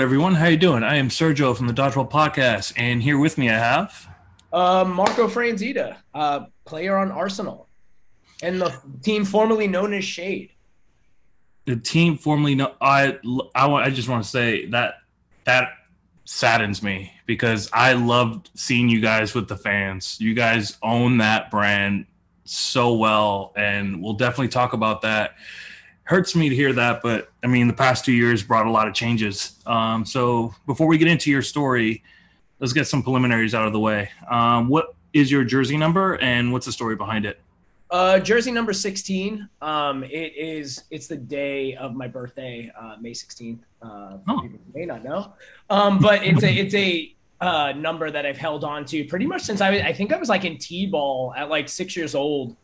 Everyone, how you doing? I am Sergio from the Dodgeball Podcast, and here with me I have uh, Marco Franzitta, uh, player on Arsenal, and the team formerly known as Shade. the team formerly. No, I I want. I just want to say that that saddens me because I loved seeing you guys with the fans. You guys own that brand so well, and we'll definitely talk about that. Hurts me to hear that, but I mean, the past two years brought a lot of changes. Um, so before we get into your story, let's get some preliminaries out of the way. Um, what is your jersey number, and what's the story behind it? Uh, jersey number 16. Um, it is, it's the day of my birthday, uh, May 16th. Uh, Oh. people may not know. Um, but it's a, it's a, uh, number that I've held on to pretty much since I was, I think I was like in T-ball at like six years old.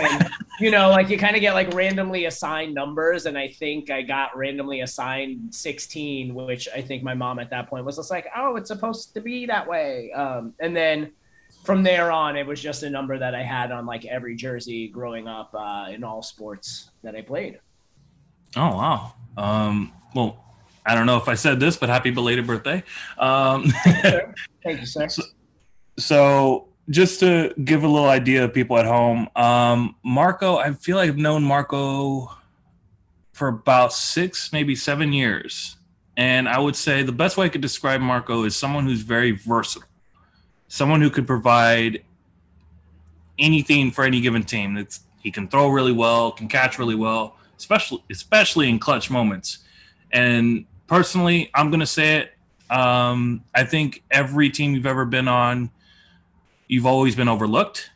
And, you know, like you kind of get like randomly assigned numbers. And I think I got randomly assigned 16, which I think my mom at that point was just like, oh, it's supposed to be that way. Um, and then, from there on, it was just a number that I had on like every jersey growing up uh, in all sports that I played. Oh wow. Um, well, I don't know if I said this, but happy belated birthday. Um, Thank you, sir. so just to give a little idea of people at home, um, Marco, I feel like I've known Marco for about six, maybe seven years. And I would say the best way I could describe Marco is someone who's very versatile, someone who could provide anything for any given team. That's he can throw really well, can catch really well, especially especially in clutch moments. And personally, I'm gonna say it. Um, I think every team you've ever been on, you've always been overlooked,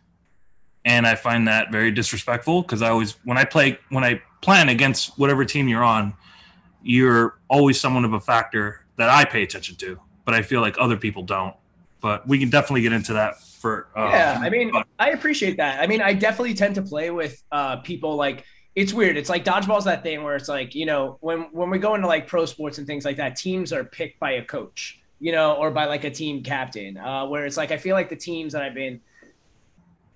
and I find that very disrespectful because I always when I play when I plan against whatever team you're on, you're always someone of a factor that I pay attention to, but I feel like other people don't. But we can definitely get into that for uh, yeah, I mean, but- I appreciate that. I mean, I definitely tend to play with uh, people like it's weird. It's like dodgeball's that thing where it's like you know when when we go into like pro sports and things like that, teams are picked by a coach, you know, or by like a team captain. Uh, where it's like I feel like the teams that I've been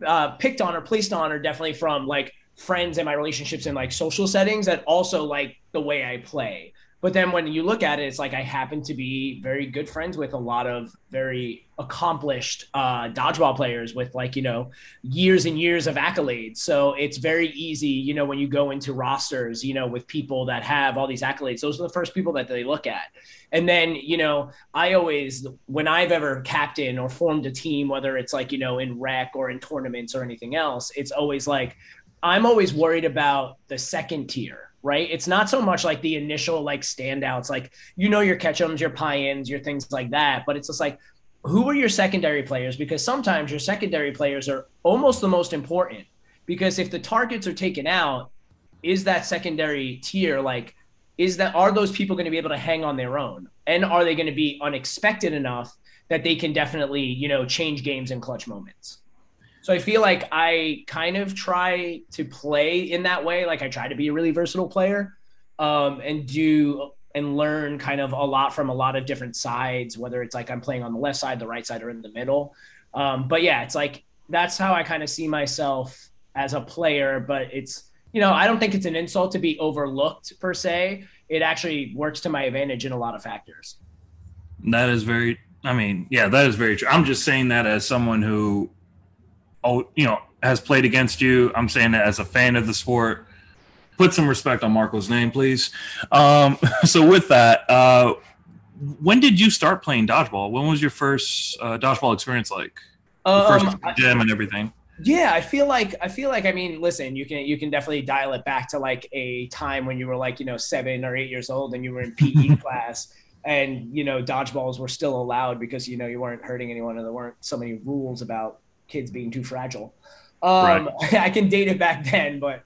uh, picked on or placed on are definitely from like friends and my relationships in like social settings that also like the way I play. But then when you look at it, it's like I happen to be very good friends with a lot of very accomplished uh, dodgeball players with like, you know, years and years of accolades. So it's very easy, you know, when you go into rosters, you know, with people that have all these accolades, those are the first people that they look at. And then, you know, I always, when I've ever captained or formed a team, whether it's like, you know, in rec or in tournaments or anything else, it's always like, I'm always worried about the second tier, right? It's not so much like the initial like standouts, like you know your Ketchums, your Payans, your things like that, but it's just like who are your secondary players? Because sometimes your secondary players are almost the most important. Because if the targets are taken out, is that secondary tier like is that are those people going to be able to hang on their own? And are they going to be unexpected enough that they can definitely, you know, change games in clutch moments? So I feel like I kind of try to play in that way. Like I try to be a really versatile player um, and do and learn kind of a lot from a lot of different sides, whether it's like I'm playing on the left side, the right side, or in the middle. Um, but yeah, it's like that's how I kind of see myself as a player. But it's, you know, I don't think it's an insult to be overlooked per se. It actually works to my advantage in a lot of factors. That is very. I mean, yeah, that is very true. I'm just saying that as someone who, oh, you know, has played against you. I'm saying that as a fan of the sport. Put some respect on Marco's name, please. Um, so with that, uh, when did you start playing dodgeball? When was your first uh, dodgeball experience like? First Um, I- gym and everything. Yeah, I feel like I feel like I mean, listen, you can you can definitely dial it back to like a time when you were like you know seven or eight years old and you were in PE class and you know dodgeballs were still allowed because you know you weren't hurting anyone and there weren't so many rules about kids being too fragile. Um, I can date it back then, but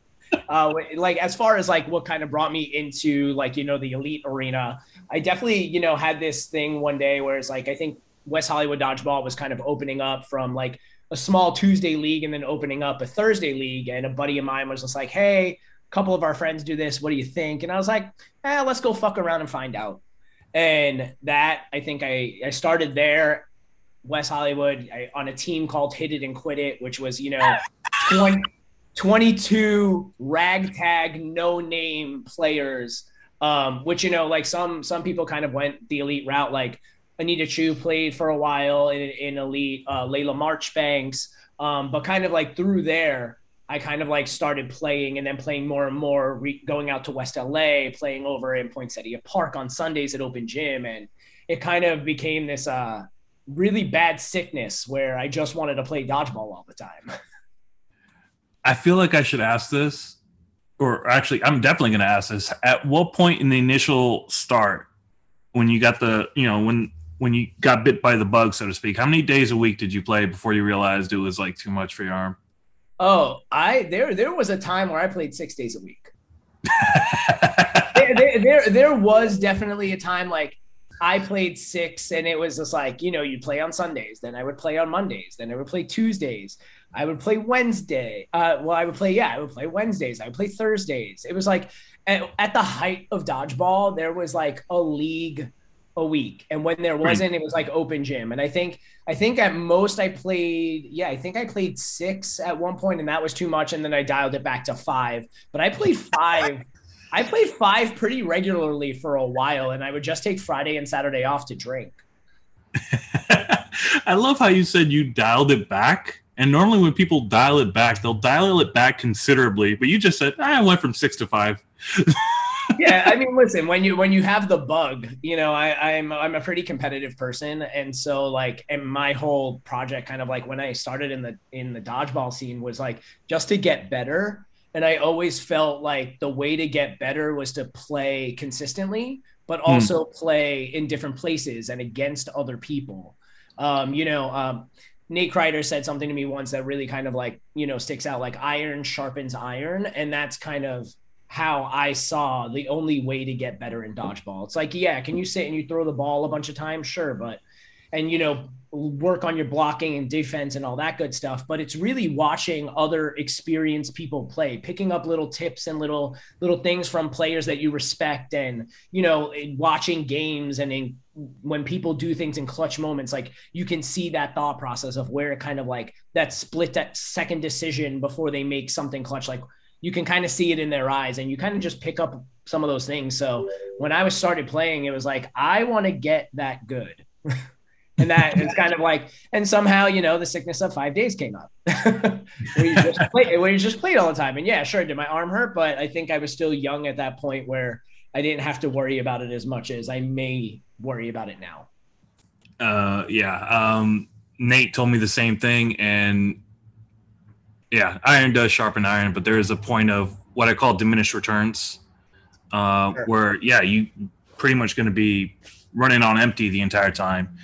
uh, like as far as like what kind of brought me into like you know the elite arena, I definitely you know had this thing one day where it's like I think West Hollywood dodgeball was kind of opening up from like a small Tuesday league and then opening up a Thursday league. And a buddy of mine was just like, Hey, a couple of our friends do this. What do you think? And I was like, eh, let's go fuck around and find out. And that, I think I, I started there, West Hollywood, I, on a team called Hit It and Quit It, which was, you know, 20, 22 ragtag, no name players Um, which you know, like some some people kind of went the elite route. Like Anita Chu played for a while in, in elite. Uh, Layla Marchbanks, um, but kind of like through there, I kind of like started playing and then playing more and more, re- going out to West LA, playing over in Poinsettia Park on Sundays at Open Gym, and it kind of became this uh, really bad sickness where I just wanted to play dodgeball all the time. I feel like I should ask this, or actually, I'm definitely going to ask this. At what point in the initial start, when you got the, you know, when when you got bit by the bug, so to speak, how many days a week did you play before you realized it was like too much for your arm? Oh, I there there was a time where I played six days a week. there, there, there, there was definitely a time like I played six, and it was just like you know you play on Sundays, then I would play on Mondays, then I would play Tuesdays, I would play Wednesday. Uh, well, I would play yeah, I would play Wednesdays, I would play Thursdays. It was like at, at the height of dodgeball, there was like a league a week and when there wasn't it was like open gym and i think i think at most i played yeah i think i played six at one point and that was too much and then i dialed it back to five but i played five i played five pretty regularly for a while and i would just take friday and saturday off to drink. I love how you said you dialed it back and normally when people dial it back they'll dial it back considerably but you just said ah, i went from six to five. Yeah, I mean, listen, when you when you have the bug, you know, I, I'm I'm a pretty competitive person, and so like, and my whole project, kind of like when I started in the in the dodgeball scene, was like just to get better, and I always felt like the way to get better was to play consistently, but hmm. also mm. play in different places and against other people. Um, you know, um, Nate Kreider said something to me once that really kind of like you know sticks out, like iron sharpens iron, and that's kind of how I saw the only way to get better in dodgeball. It's like, yeah, can you sit and you throw the ball a bunch of times? Sure, but and you know work on your blocking and defense and all that good stuff but it's really watching other experienced people play picking up little tips and little little things from players that you respect and you know watching games and in, when people do things in clutch moments like you can see that thought process of where kind of like that split that second decision before they make something clutch like you can kind of see it in their eyes and you kind of just pick up some of those things. So when I was started playing, it was like, I want to get that good. and that is kind of like, and somehow, you know, the sickness of five days came up where, you just play, where you just played all the time. And yeah, sure. Did my arm hurt? But I think I was still young at that point where I didn't have to worry about it as much as I may worry about it now. Uh, yeah. Um, Nate told me the same thing. And yeah, iron does sharpen iron, but there is a point of what I call diminished returns, uh, sure. where yeah, you pretty much going to be running on empty the entire time.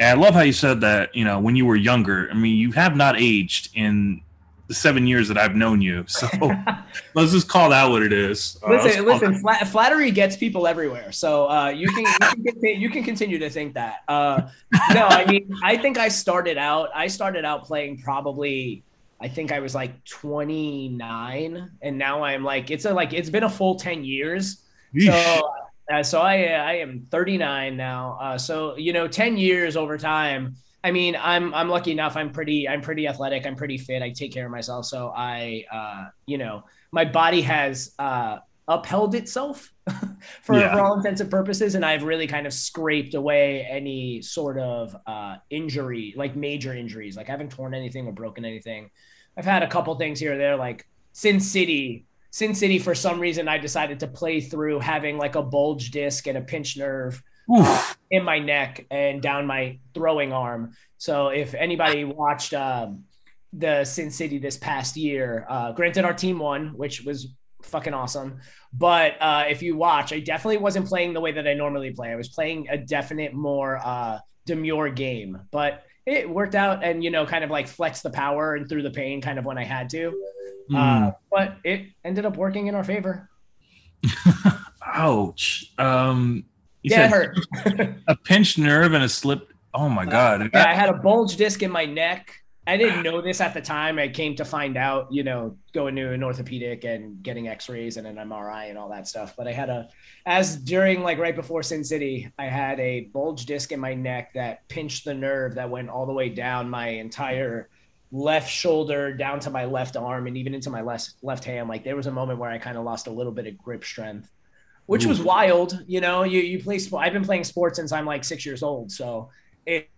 And I love how you said that. You know, when you were younger, I mean, you have not aged in the seven years that I've known you. So let's just call that what it is. Uh, listen, listen. Flat, flattery gets people everywhere, so uh, you can you can, continue, you can, continue to think that. Uh, no, I mean, I think I started out. I started out playing probably I think I was like 29, and now I'm like it's a like it's been a full 10 years. So uh, so I I am 39 now. Uh, so you know, 10 years over time. I mean, I'm I'm lucky enough. I'm pretty I'm pretty athletic. I'm pretty fit. I take care of myself. So I uh, you know my body has uh, upheld itself for, yeah. for all intents and purposes, and I've really kind of scraped away any sort of uh, injury, like major injuries. Like I haven't torn anything or broken anything. I've had a couple things here or there, like Sin City. Sin City, for some reason, I decided to play through having like a bulge disc and a pinched nerve uh, in my neck and down my throwing arm. So if anybody watched um, the Sin City this past year, uh, granted our team won, which was fucking awesome. But uh, if you watch, I definitely wasn't playing the way that I normally play. I was playing a definite more uh, demure game, but it worked out and you know kind of like flex the power and through the pain kind of when i had to. Mm. uh, but it ended up working in our favor. Ouch. Um yeah it hurt. a pinched nerve and a slip oh my god. Yeah i had a bulge disc in my neck I didn't know this at the time. I came to find out, you know, going to an orthopedic and getting x-rays and an MRI and all that stuff. But I had a, as during like right before Sin City, I had a bulge disc in my neck that pinched the nerve that went all the way down my entire left shoulder down to my left arm and even into my left left hand. Like there was a moment where I kind of lost a little bit of grip strength which Ooh. was wild. You know, you you play. I've been playing sports since I'm like six years old, so it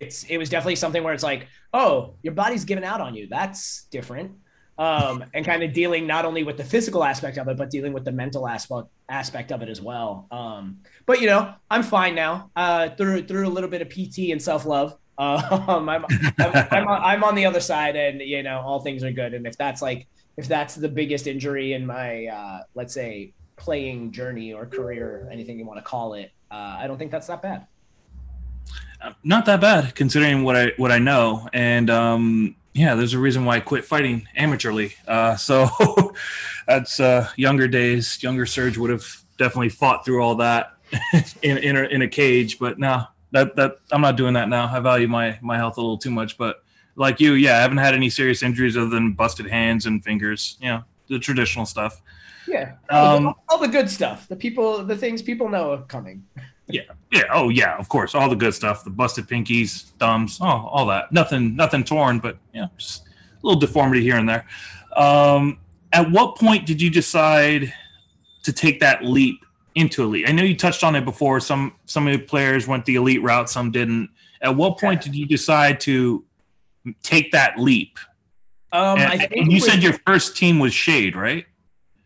it's it was definitely something where it's like, oh, your body's giving out on you. That's different. Um, and kind of dealing not only with the physical aspect of it, but dealing with the mental aspect aspect of it as well. Um, but you know, I'm fine now. Uh, through through a little bit of PT and self love. Um, I'm, I'm, I'm, I'm, on the other side, and you know, all things are good. And if that's like, if that's the biggest injury in my, uh, let's say, playing journey or career, anything you want to call it, uh, I don't think that's that bad. Not that bad, considering what I what I know, and um, yeah, there's a reason why I quit fighting amateurly. Uh, so that's uh, younger days. Younger Serge would have definitely fought through all that in in a, in a cage, but now that that I'm not doing that now. I value my my health a little too much, but like you, yeah, I haven't had any serious injuries other than busted hands and fingers. You know, the traditional stuff. Yeah, um, all the good stuff. The people, the things people know are coming. Yeah, yeah, oh yeah, of course, all the good stuff. The busted pinkies, thumbs, oh, all that. Nothing, nothing torn, but yeah, just a little deformity here and there. Um, at what point did you decide to take that leap into elite? I know you touched on it before. Some some of the players went the elite route, some didn't. At what point did you decide to take that leap? Um, and, and you was, said your first team was Shade, right?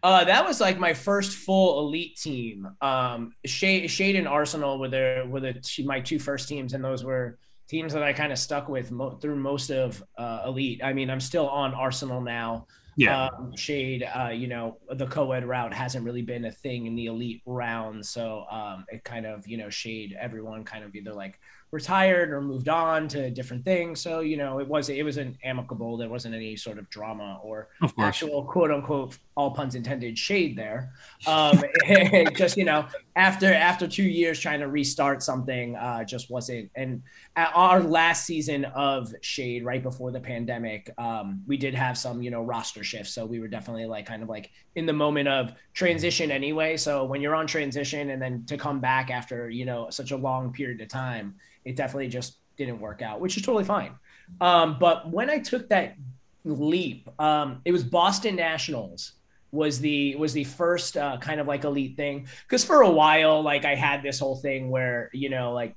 Uh, that was like my first full elite team. Um, Shade, Shade and Arsenal were there were the two, my two first teams, and those were teams that I kind of stuck with mo- through most of uh, elite. I mean, I'm still on Arsenal now yeah. Um, shade, uh, you know, the co-ed route hasn't really been a thing in the elite round. So um, it kind of, you know, shade everyone kind of either like retired or moved on to different things. So, you know, it was, it was an amicable, there wasn't any sort of drama or actual quote unquote, all puns intended shade there. Um, just, you know, after, after two years trying to restart something, uh, just wasn't. And our last season of shade right before the pandemic, um, we did have some, you know, roster shifts. So we were definitely like kind of like in the moment of transition anyway. So when you're on transition and then to come back after, you know, such a long period of time, it definitely just didn't work out, which is totally fine. Um, but when I took that leap, um, it was Boston Nationals was the was the first uh, kind of like elite thing. Because for a while like I had this whole thing where you know like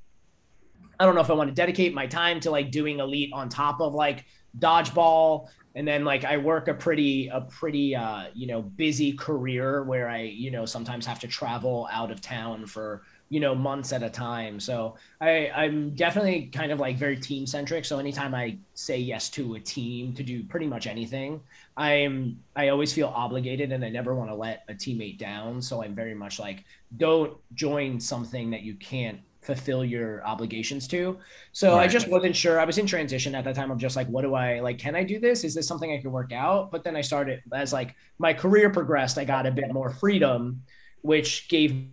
I don't know if I want to dedicate my time to like doing elite on top of like dodgeball. And then like I work a pretty a pretty uh you know busy career where I you know sometimes have to travel out of town for you know months at a time. So i i'm definitely kind of like very team centric so anytime i say yes to a team to do pretty much anything i'm i always feel obligated and i never want to let a teammate down so i'm very much like don't join something that you can't fulfill your obligations to so right. i just wasn't sure i was in transition at that time of just like what do i like can i do this is this something i can work out but then i started as like my career progressed i got a bit more freedom which gave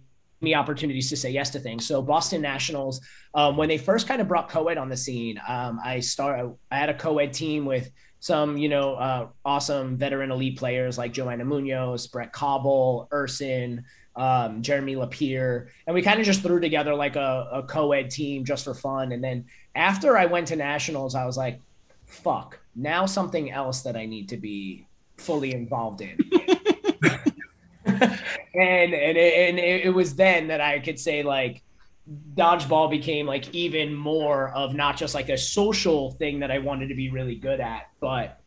me opportunities to say yes to things. So Boston Nationals, um, when they first kind of brought co-ed on the scene, um, I started. I had a co-ed team with some, you know, uh, awesome veteran elite players like Joanna Munoz, Brett Cobble, Urson, um, Jeremy Lapierre, and we kind of just threw together like a, a co-ed team just for fun. And then after I went to nationals, I was like, "Fuck!" Now something else that I need to be fully involved in. and and it, and it, was then that I could say like dodgeball became like even more of not just like a social thing that I wanted to be really good at, but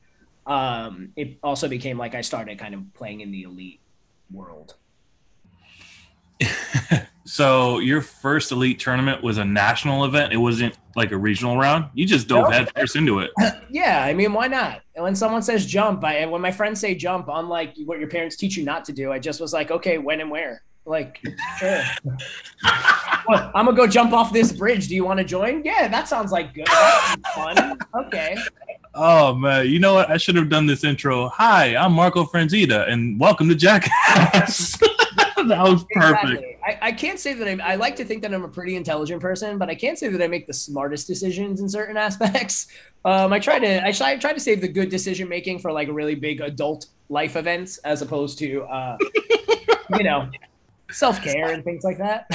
um, it also became like I started kind of playing in the elite world. so your first elite tournament was a national event. It wasn't like a regional round. You just dove nope. headfirst into it. yeah, I mean, why not? And when someone says jump, I when my friends say jump, unlike what your parents teach you not to do, I just was like, okay, when and where? Like, sure. well, I'm gonna go jump off this bridge. Do you want to join? Yeah, that sounds like good. fun. Okay. Oh man, you know what? I should have done this intro. Hi, I'm Marco Franzitta, and welcome to Jackass. that was perfect. Exactly. I, I, can't say that I, I like to think that I'm a pretty intelligent person, but I can't say that I make the smartest decisions in certain aspects. Um, I try to I try, I try to save the good decision making for like really big adult life events as opposed to uh, you know self care and things like that.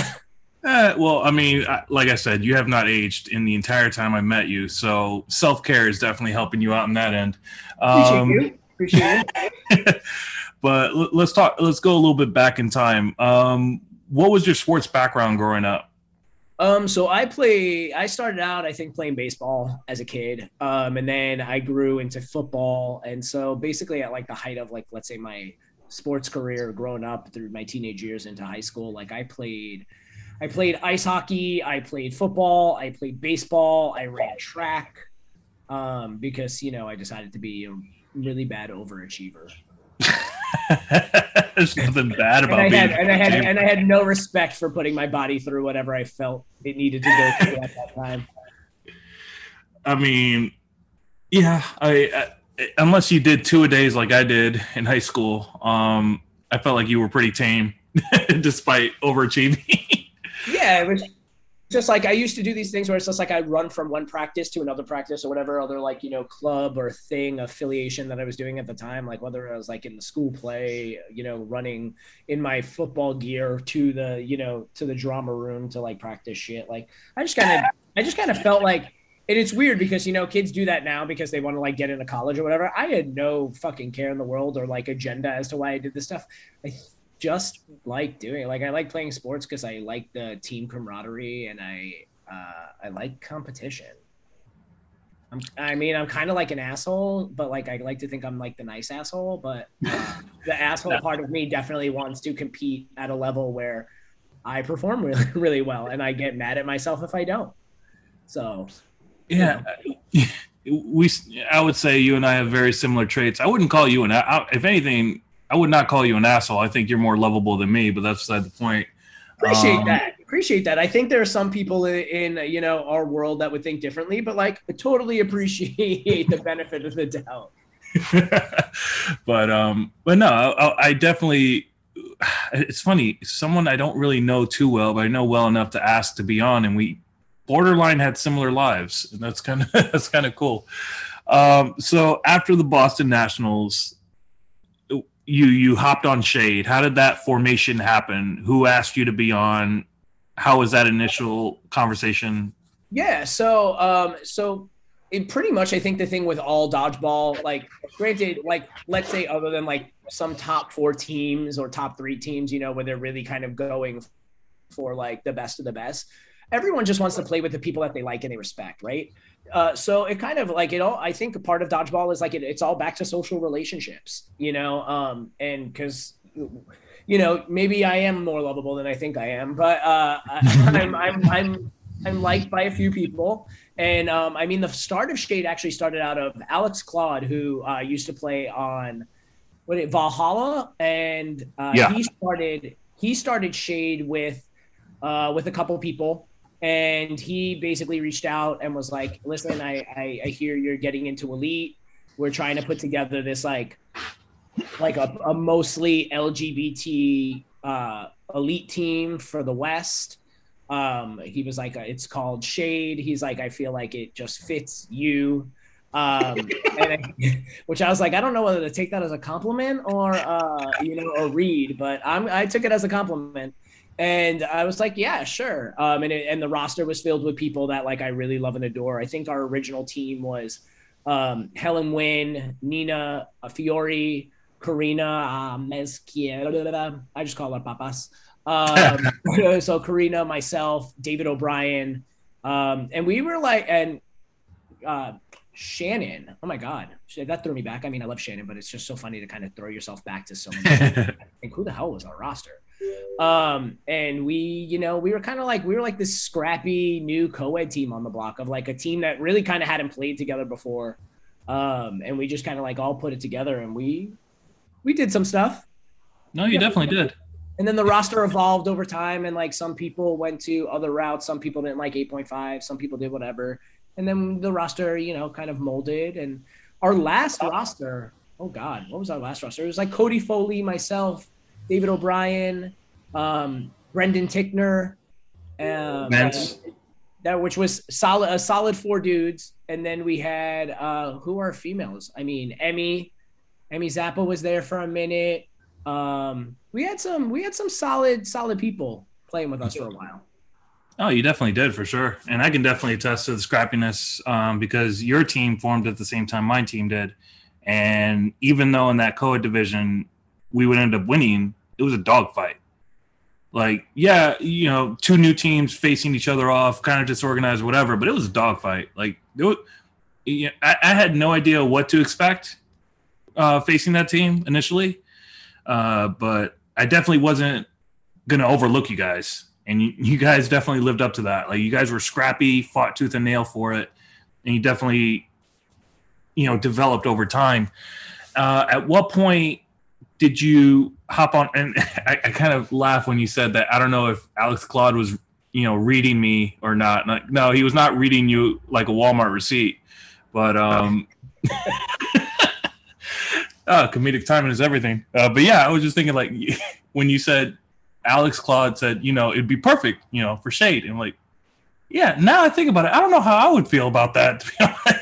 Uh, well, I mean, like I said, you have not aged in the entire time I met you, so self care is definitely helping you out in that end. Um, Appreciate you. Appreciate it. but l- let's talk. Let's go a little bit back in time. Um, what was your sports background growing up? Um, so I play. I started out, I think, playing baseball as a kid, um, and then I grew into football. And so, basically, at like the height of like, let's say, my sports career, growing up through my teenage years into high school, like I played, I played ice hockey, I played football, I played baseball, I ran track, um, because you know I decided to be a really bad overachiever. There's nothing bad about and I being. had, and I had and I had no respect for putting my body through whatever I felt it needed to go through at that time. I mean, yeah. I, I unless you did two a days like I did in high school, um, I felt like you were pretty tame, despite overachieving. yeah, it was just like I used to do these things where it's just like I run from one practice to another practice or whatever other like you know club or thing affiliation that I was doing at the time, like whether I was like in the school play, you know, running in my football gear to the you know to the drama room to like practice shit. Like I just kind of I just kind of felt like. And it's weird because you know kids do that now because they want to like get into college or whatever. I had no fucking care in the world or like agenda as to why I did this stuff. I just like doing it. Like I like playing sports because I like the team camaraderie and I uh, I like competition. I'm, I mean, I'm kind of like an asshole, but like I like to think I'm like the nice asshole. But the asshole part of me definitely wants to compete at a level where I perform really really well, and I get mad at myself if I don't. So yeah. We, I would say you and I have very similar traits. I wouldn't call you an, if anything, I would not call you an asshole. I think you're more lovable than me, but that's beside the point. Appreciate um, that. Appreciate that. I think there are some people in, in, you know our world that would think differently, but like I totally appreciate the benefit of the doubt. but um, but no, I, I definitely. It's funny. Someone I don't really know too well, but I know well enough to ask to be on, and we borderline had similar lives, and that's kind of that's kind of cool. Um, so after the Boston Nationals, you you hopped on Shade. How did that formation happen? Who asked you to be on? How was that initial conversation? Yeah, so um, so it pretty much I think the thing with all dodgeball, like granted, like let's say other than like some top four teams or top three teams, you know, where they're really kind of going for like the best of the best. Everyone just wants to play with the people that they like and they respect, right? Uh, so it kind of like it all. I think a part of dodgeball is like it, it's all back to social relationships, you know, um, and because you know maybe I am more lovable than I think I am, but uh, I'm, I'm I'm I'm liked by a few people, and um, I mean the start of Shade actually started out of Alex Claude, who uh, used to play on what it Valhalla, and uh, yeah. he started he started Shade with uh, with a couple people and he basically reached out and was like, "Listen, I, I, I hear you're getting into elite. We're trying to put together this like like a, a mostly LGBT uh, elite team for the West." Um, he was like, "It's called Shade." He's like, "I feel like it just fits you." um, I, which I was like, I don't know whether to take that as a compliment or uh, you know a read, but I'm I took it as a compliment. And I was like, yeah, sure. Um, and, it, and the roster was filled with people that like I really love and adore. I think our original team was um, Helen Wynn, Nina Fiore, Karina uh. I just call her Papas. Um, so Karina, myself, David O'Brien, um, and we were like, and uh, Shannon. Oh my God, that threw me back. I mean, I love Shannon, but it's just so funny to kind of throw yourself back to someone. think who the hell was our roster? Um, and we, you know, we were kind of like we were like this scrappy new co-ed team on the block of like a team that really kind of hadn't played together before. Um, and we just kind of like all put it together and we we did some stuff. No, you yeah. definitely did. And then the roster evolved over time, and like some people went to other routes, some people didn't like 8.5, some people did whatever. And then the roster, you know, kind of molded. And our last roster, oh God, what was our last roster? It was like Cody Foley, myself, David O'Brien, um, Brendan Tickner, um, that which was solid a solid four dudes, and then we had uh, who are females? I mean, Emmy, Emmy Zappa was there for a minute. Um, we had some we had some solid solid people playing with us for a while. Oh, you definitely did for sure, and I can definitely attest to the scrappiness um, because your team formed at the same time my team did, and even though in that co-ed division we would end up winning, it was a dogfight. Like, yeah, you know, two new teams facing each other off, kind of disorganized, whatever, but it was a dogfight. Like, was, I, I had no idea what to expect uh, facing that team initially, uh, but I definitely wasn't going to overlook you guys. And you, you guys definitely lived up to that. Like, you guys were scrappy, fought tooth and nail for it, and you definitely, you know, developed over time. Uh, at what point did you hop on? And I, I, kind of laugh when you said that. I don't know if Alex Claude was, you know, reading me or not. No, he was not reading you like a Walmart receipt. But um, uh, comedic timing is everything. Uh, but yeah, I was just thinking like when you said Alex Claude said, you know, it'd be perfect, you know, for shade. And like, yeah, now I think about it, I don't know how I would feel about that. To be honest,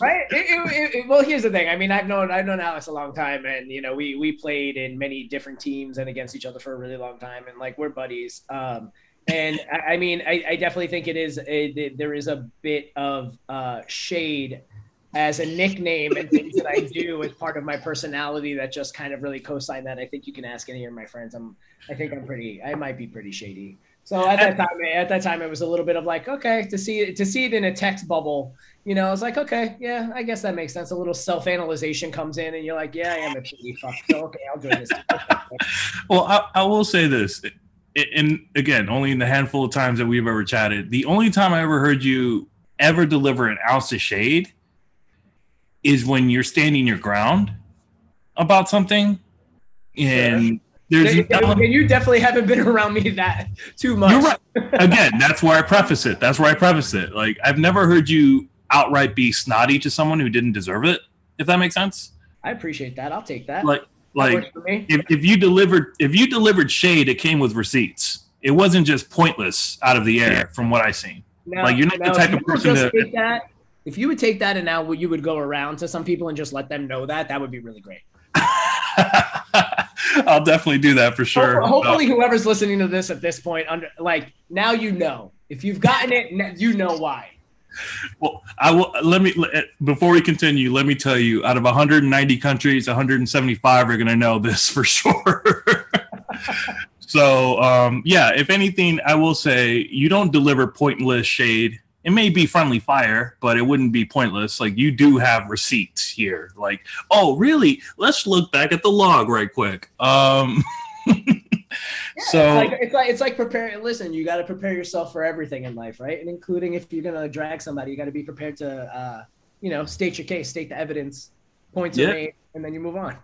right? It, it, it, well, here's the thing. I mean, I've known I've known Alex a long time, and you know, we we played in many different teams and against each other for a really long time, and like we're buddies. Um, and I, I mean, I, I, definitely think it is a, there is a bit of uh, shade as a nickname and things that I do as part of my personality that just kind of really co-sign that. I think you can ask any of my friends. I'm, I think I'm pretty, I might be pretty shady. So at that time, at that time, it was a little bit of like, okay, to see it, to see it in a text bubble, you know, I was like, okay, yeah, I guess that makes sense. A little self-analyzation comes in, and you're like, yeah, I am a shitty fuck. So okay, I'll join this. well, I, I will say this, and again, only in the handful of times that we've ever chatted, the only time I ever heard you ever deliver an ounce of shade is when you're standing your ground about something and sure. there's and, you definitely haven't been around me that too much you're right. again that's where i preface it that's where i preface it like i've never heard you outright be snotty to someone who didn't deserve it if that makes sense i appreciate that i'll take that like like if, if you delivered if you delivered shade it came with receipts it wasn't just pointless out of the air from what i seen no, like you're not no, the type of person to take that if you would take that and now you would go around to some people and just let them know that, that would be really great. I'll definitely do that for sure. Hopefully, uh, whoever's listening to this at this point, under like now you know. If you've gotten it, you know why. Well, I will. Let me before we continue. Let me tell you, out of 190 countries, 175 are going to know this for sure. so, um, yeah. If anything, I will say you don't deliver pointless shade it may be friendly fire, but it wouldn't be pointless. Like you do have receipts here. Like, oh, really? Let's look back at the log right quick. Um, yeah, so it's like, it's like it's like preparing. Listen, you got to prepare yourself for everything in life, right? And including if you're gonna drag somebody, you got to be prepared to, uh, you know, state your case, state the evidence, points yep. made, and then you move on.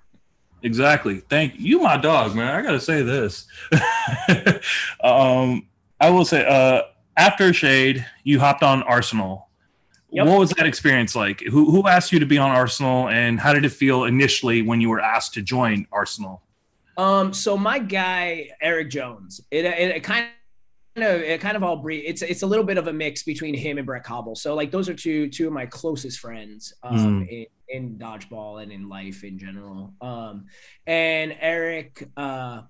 Exactly. Thank you, my dog, man. I gotta say this. um, I will say, uh, after Shade, you hopped on Arsenal. Yep. What was that experience like? Who who asked you to be on Arsenal, and how did it feel initially when you were asked to join Arsenal? Um, so my guy Eric Jones, it it, it kind of it kind of all breed. It's it's a little bit of a mix between him and Brett Cobble. So like those are two two of my closest friends um, mm. in, in dodgeball and in life in general. Um, and Eric uh,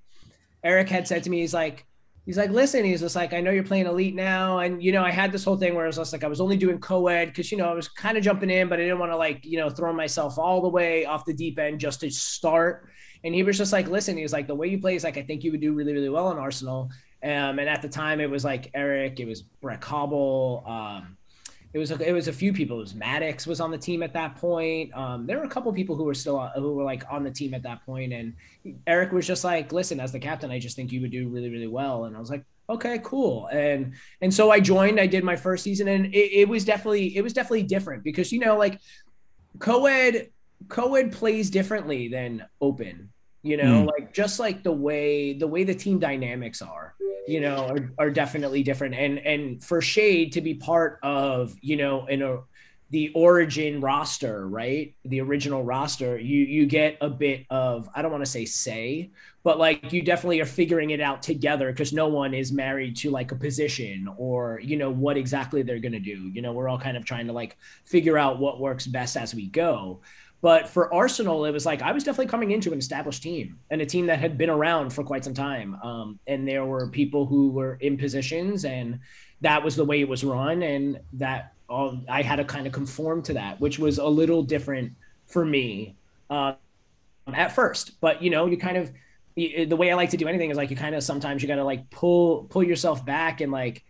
Eric had said to me, he's like he's like, listen, he's just like, I know you're playing elite now. And, you know, I had this whole thing where I was just like, I was only doing co-ed because, you know, I was kind of jumping in, but I didn't want to like, you know, throw myself all the way off the deep end just to start. And he was just like, listen, he was like, the way you play is like, I think you would do really, really well in Arsenal. Um, and at the time it was like Eric, it was Brett Cobble, um, it was a, it was a few people. It was Maddox was on the team at that point. Um, there were a couple people who were still uh, who were like on the team at that point, and Eric was just like, "Listen, as the captain, I just think you would do really really well." And I was like, "Okay, cool." And and so I joined. I did my first season, and it, it was definitely it was definitely different because you know like co-ed co-ed plays differently than open you know mm. like just like the way the way the team dynamics are you know are, are definitely different. And and for shade to be part of you know in a the origin roster right? The original roster you you get a bit of i don't want to say say but like you definitely are figuring it out together because no one is married to like a position or you know what exactly they're going to do. You know we're all kind of trying to like figure out what works best as we go but for Arsenal, it was like I was definitely coming into an established team and a team that had been around for quite some time. Um, and there were people who were in positions, and that was the way it was run. And that all, I had to kind of conform to that, which was a little different for me. Uh, at first. But you know, you kind of the way I like to do anything is like you kind of sometimes you got to like pull pull yourself back and like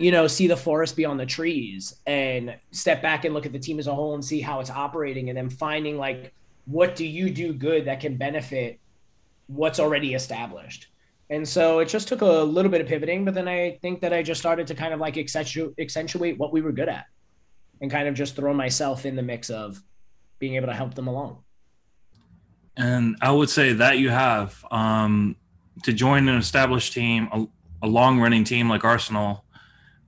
you know see the forest beyond the trees and step back and look at the team as a whole and see how it's operating and then finding like what do you do good that can benefit what's already established? And so it just took a little bit of pivoting but then i think that i just started to kind of like accentuate, accentuate what we were good at and kind of just throw myself in the mix of being able to help them along. And I would say that you have um, to join an established team, a, a long running team like Arsenal,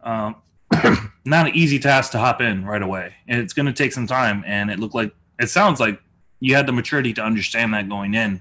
um, not an easy task to hop in right away. It's going to take some time. And it looked like, it sounds like you had the maturity to understand that going in.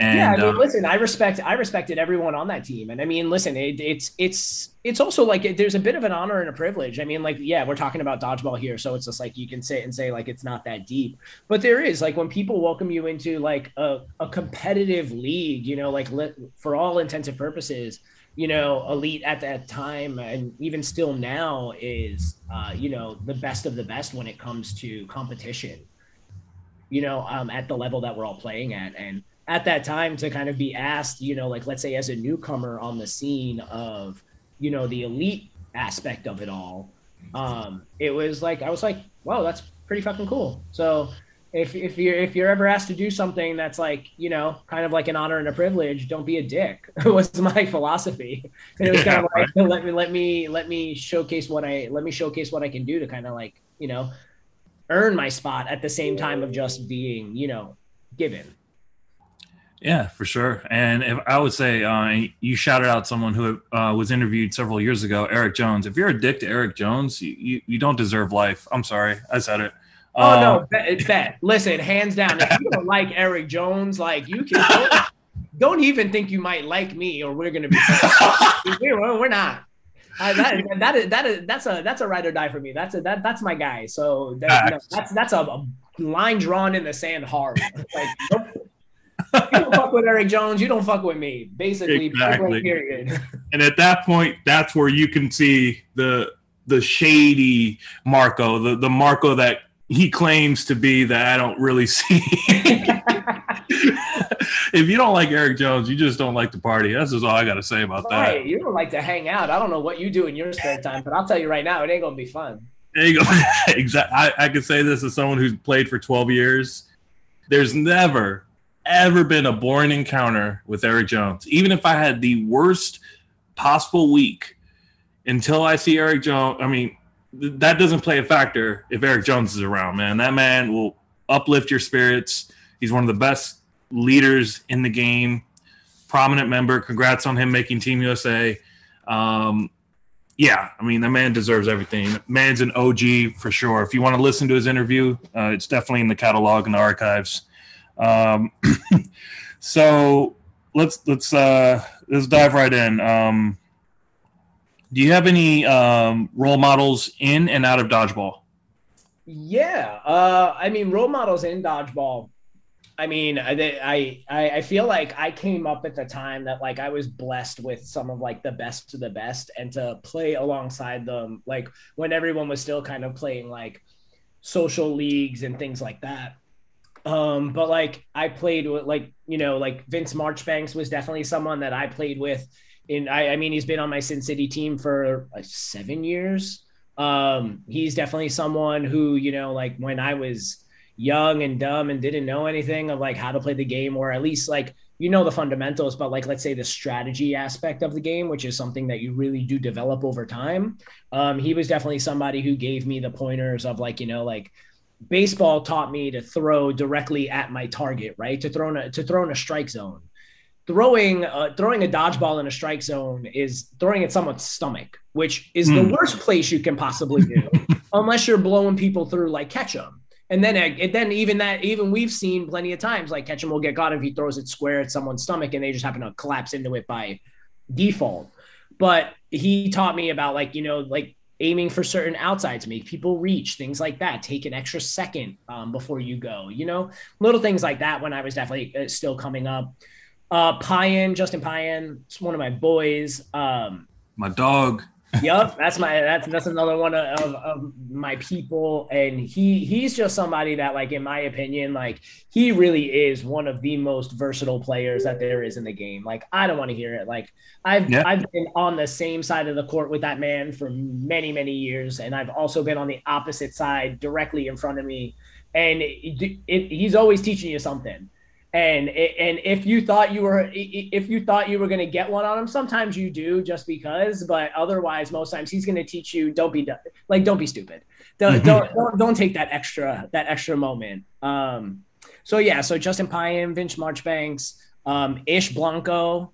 And, yeah, I mean, um, listen, I respect, I respected everyone on that team, and I mean, listen, it, it's, it's, it's also like it, there's a bit of an honor and a privilege. I mean, like, yeah, we're talking about dodgeball here, so it's just like you can sit and say like it's not that deep, but there is like when people welcome you into like a, a competitive league, you know, like for all intensive purposes, you know, elite at that time and even still now is, uh, you know, the best of the best when it comes to competition, you know, um, at the level that we're all playing at, and at that time to kind of be asked, you know, like let's say as a newcomer on the scene of, you know, the elite aspect of it all, um, it was like I was like, wow, that's pretty fucking cool. So if if you're if you're ever asked to do something that's like you know kind of like an honor and a privilege, don't be a dick. was my philosophy. And it was yeah, kind of like right. let me let me let me showcase what I let me showcase what I can do to kind of like you know earn my spot at the same time of just being you know given. Yeah, for sure. And if I would say uh, you shouted out someone who uh, was interviewed several years ago, eric Jones. If you're a dick to eric Jones, you, you, you don't deserve life. I'm sorry, I said it. Oh um, no, bet, bet. Listen, hands down. If you don't like Eric Jones, like you can don't, don't even think you might like me, or we're gonna be. we're, we're not. I, that, that is that is that's a that's a ride or die for me. That's a that that's my guy. So that, you know, that's that's a, a, line drawn in the sand hard. Like, nope you don't fuck with Eric Jones, you don't fuck with me. Basically, exactly. period. And at that point, that's where you can see the the shady Marco, the, the Marco that he claims to be that I don't really see. if you don't like Eric Jones, you just don't like the party. That's just all I got to say about right. that. You don't like to hang out. I don't know what you do in your spare time, but I'll tell you right now, it ain't gonna be fun. There you go. exactly. I, I can say this as someone who's played for 12 years. There's never ever been a boring encounter with Eric Jones. Even if I had the worst possible week until I see Eric Jones, I mean, that doesn't play a factor if Eric Jones is around, man. That man will uplift your spirits. He's one of the best leaders in the game, prominent member. Congrats on him making Team USA. Um, yeah, I mean, the man deserves everything. Man's an OG for sure. If you want to listen to his interview, uh, it's definitely in the catalog and the archives. Um, so let's let's uh, let's dive right in. Um, do you have any um, role models in and out of dodgeball? Yeah, uh, I mean role models in dodgeball. I mean, I, I I feel like I came up at the time that like I was blessed with some of like the best of the best, and to play alongside them, like when everyone was still kind of playing like social leagues and things like that. Um, but like I played with like, you know, like Vince Marchbanks was definitely someone that I played with in I, I mean he's been on my Sin City team for like seven years. Um, he's definitely someone who, you know, like when I was young and dumb and didn't know anything of like how to play the game or at least like you know the fundamentals but like let's say the strategy aspect of the game which is something that you really do develop over time um, he was definitely somebody who gave me the pointers of like you know like baseball taught me to throw directly at my target, right? To throw in a, to throw in a strike zone. Throwing uh, throwing a dodgeball in a strike zone is throwing at someone's stomach, which is mm. the hmm. worst place you can possibly do, unless you're blowing people through like Ketchum. And then and then even that even we've seen plenty of times like Ketchum will get caught if he throws it square at someone's stomach and they just happen to collapse into it by default. But he taught me about like you know like aiming for certain outsides, make people reach, things like that. Take an extra second um, before you go, you know, little things like that when I was definitely uh, still coming up. Uh, Payan, Justin Payan, it's one of my boys. Um, my dog. yep, that's my that's that's another one of, of my people, and he he's just somebody that, like, in my opinion, like he really is one of the most versatile players that there is in the game. Like, I don't want to hear it. Like, I've yeah. I've been on the same side of the court with that man for many many years, and I've also been on the opposite side, directly in front of me, and it, it, he's always teaching you something and and if you thought you were if you thought you were going to get one on him sometimes you do just because but otherwise most times he's going to teach you don't be like don't be stupid don't, mm-hmm. don't, don't don't take that extra that extra moment um so yeah so justin Payans, vince marchbanks um ish blanco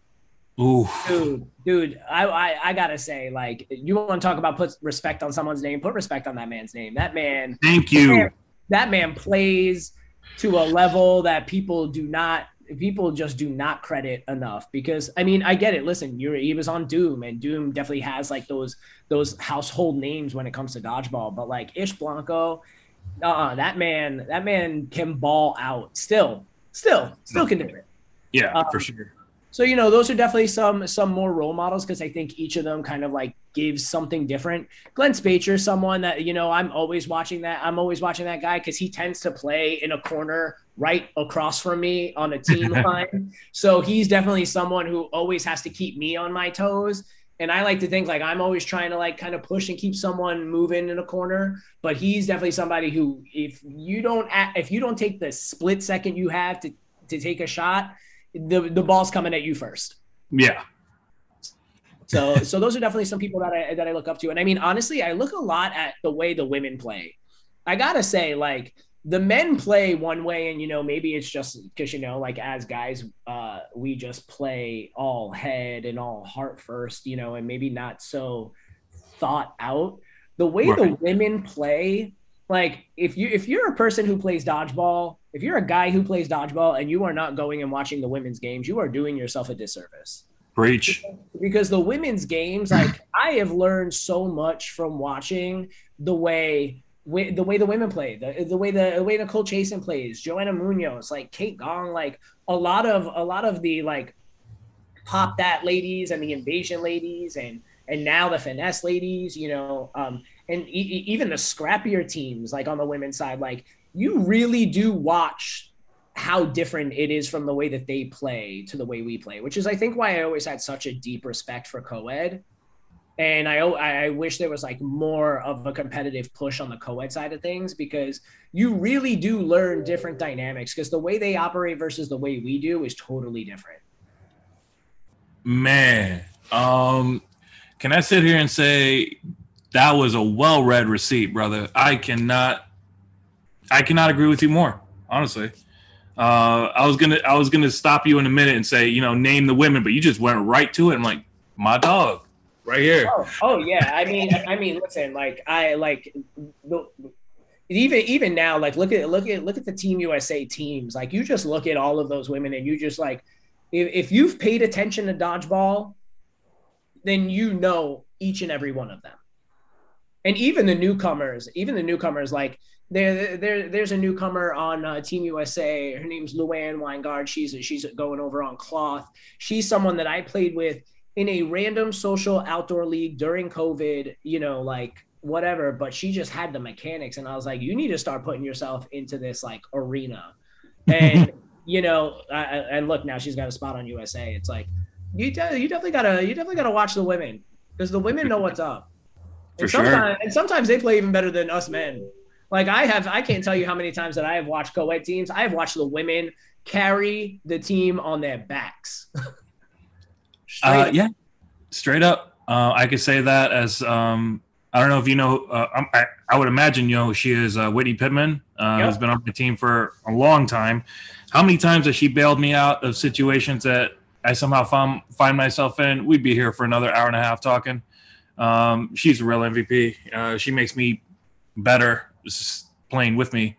Ooh. Dude, dude, I, I I gotta say, like, you want to talk about put respect on someone's name? Put respect on that man's name. That man. Thank you. That man, that man plays to a level that people do not people just do not credit enough because I mean I get it. Listen, you're, he was on Doom and Doom definitely has like those those household names when it comes to dodgeball, but like Ish Blanco, uh, that man that man can ball out still, still, still can do it. Yeah, um, for sure. So you know, those are definitely some some more role models because I think each of them kind of like gives something different. Glenn Spacher, someone that you know, I'm always watching that. I'm always watching that guy because he tends to play in a corner right across from me on a team line. So he's definitely someone who always has to keep me on my toes. And I like to think like I'm always trying to like kind of push and keep someone moving in a corner. But he's definitely somebody who, if you don't, if you don't take the split second you have to to take a shot the the ball's coming at you first. Yeah. So so those are definitely some people that I that I look up to. And I mean honestly, I look a lot at the way the women play. I got to say like the men play one way and you know maybe it's just because you know like as guys uh we just play all head and all heart first you know and maybe not so thought out the way right. the women play like if you if you're a person who plays dodgeball if you're a guy who plays dodgeball and you are not going and watching the women's games, you are doing yourself a disservice. Breach. Because the women's games, like I have learned so much from watching the way the way the women play, the, the way the, the way Nicole Chasen plays, Joanna Munoz, like Kate Gong, like a lot of a lot of the like pop that ladies and the invasion ladies and and now the finesse ladies, you know, um, and e- even the scrappier teams like on the women's side, like you really do watch how different it is from the way that they play to the way we play, which is I think why I always had such a deep respect for co-ed. And I I wish there was like more of a competitive push on the co-ed side of things because you really do learn different dynamics because the way they operate versus the way we do is totally different. Man, um, can I sit here and say that was a well-read receipt, brother? I cannot I cannot agree with you more, honestly. Uh, I was gonna I was gonna stop you in a minute and say you know name the women, but you just went right to it. I'm like my dog, right here. Oh, oh yeah. I mean I mean listen, like I like even even now like look at look at look at the Team USA teams. Like you just look at all of those women and you just like if, if you've paid attention to dodgeball, then you know each and every one of them. And even the newcomers, even the newcomers like there, there, there's a newcomer on uh, Team USA. Her name's Luann Weingard. She's she's going over on cloth. She's someone that I played with in a random social outdoor league during COVID. You know, like whatever. But she just had the mechanics, and I was like, you need to start putting yourself into this like arena. And you know, I, and look now she's got a spot on USA. It's like you de- you definitely gotta you definitely gotta watch the women because the women know what's up. And For sometimes, sure. And sometimes they play even better than us men. Like I have, I can't tell you how many times that I have watched co-ed teams. I have watched the women carry the team on their backs. uh, yeah, straight up. Uh, I could say that as um, I don't know if you know. Uh, I, I, would imagine you know she is uh, Whitney Pittman, uh, yep. who's been on the team for a long time. How many times has she bailed me out of situations that I somehow found, find myself in? We'd be here for another hour and a half talking. Um, she's a real MVP. Uh, she makes me better playing with me,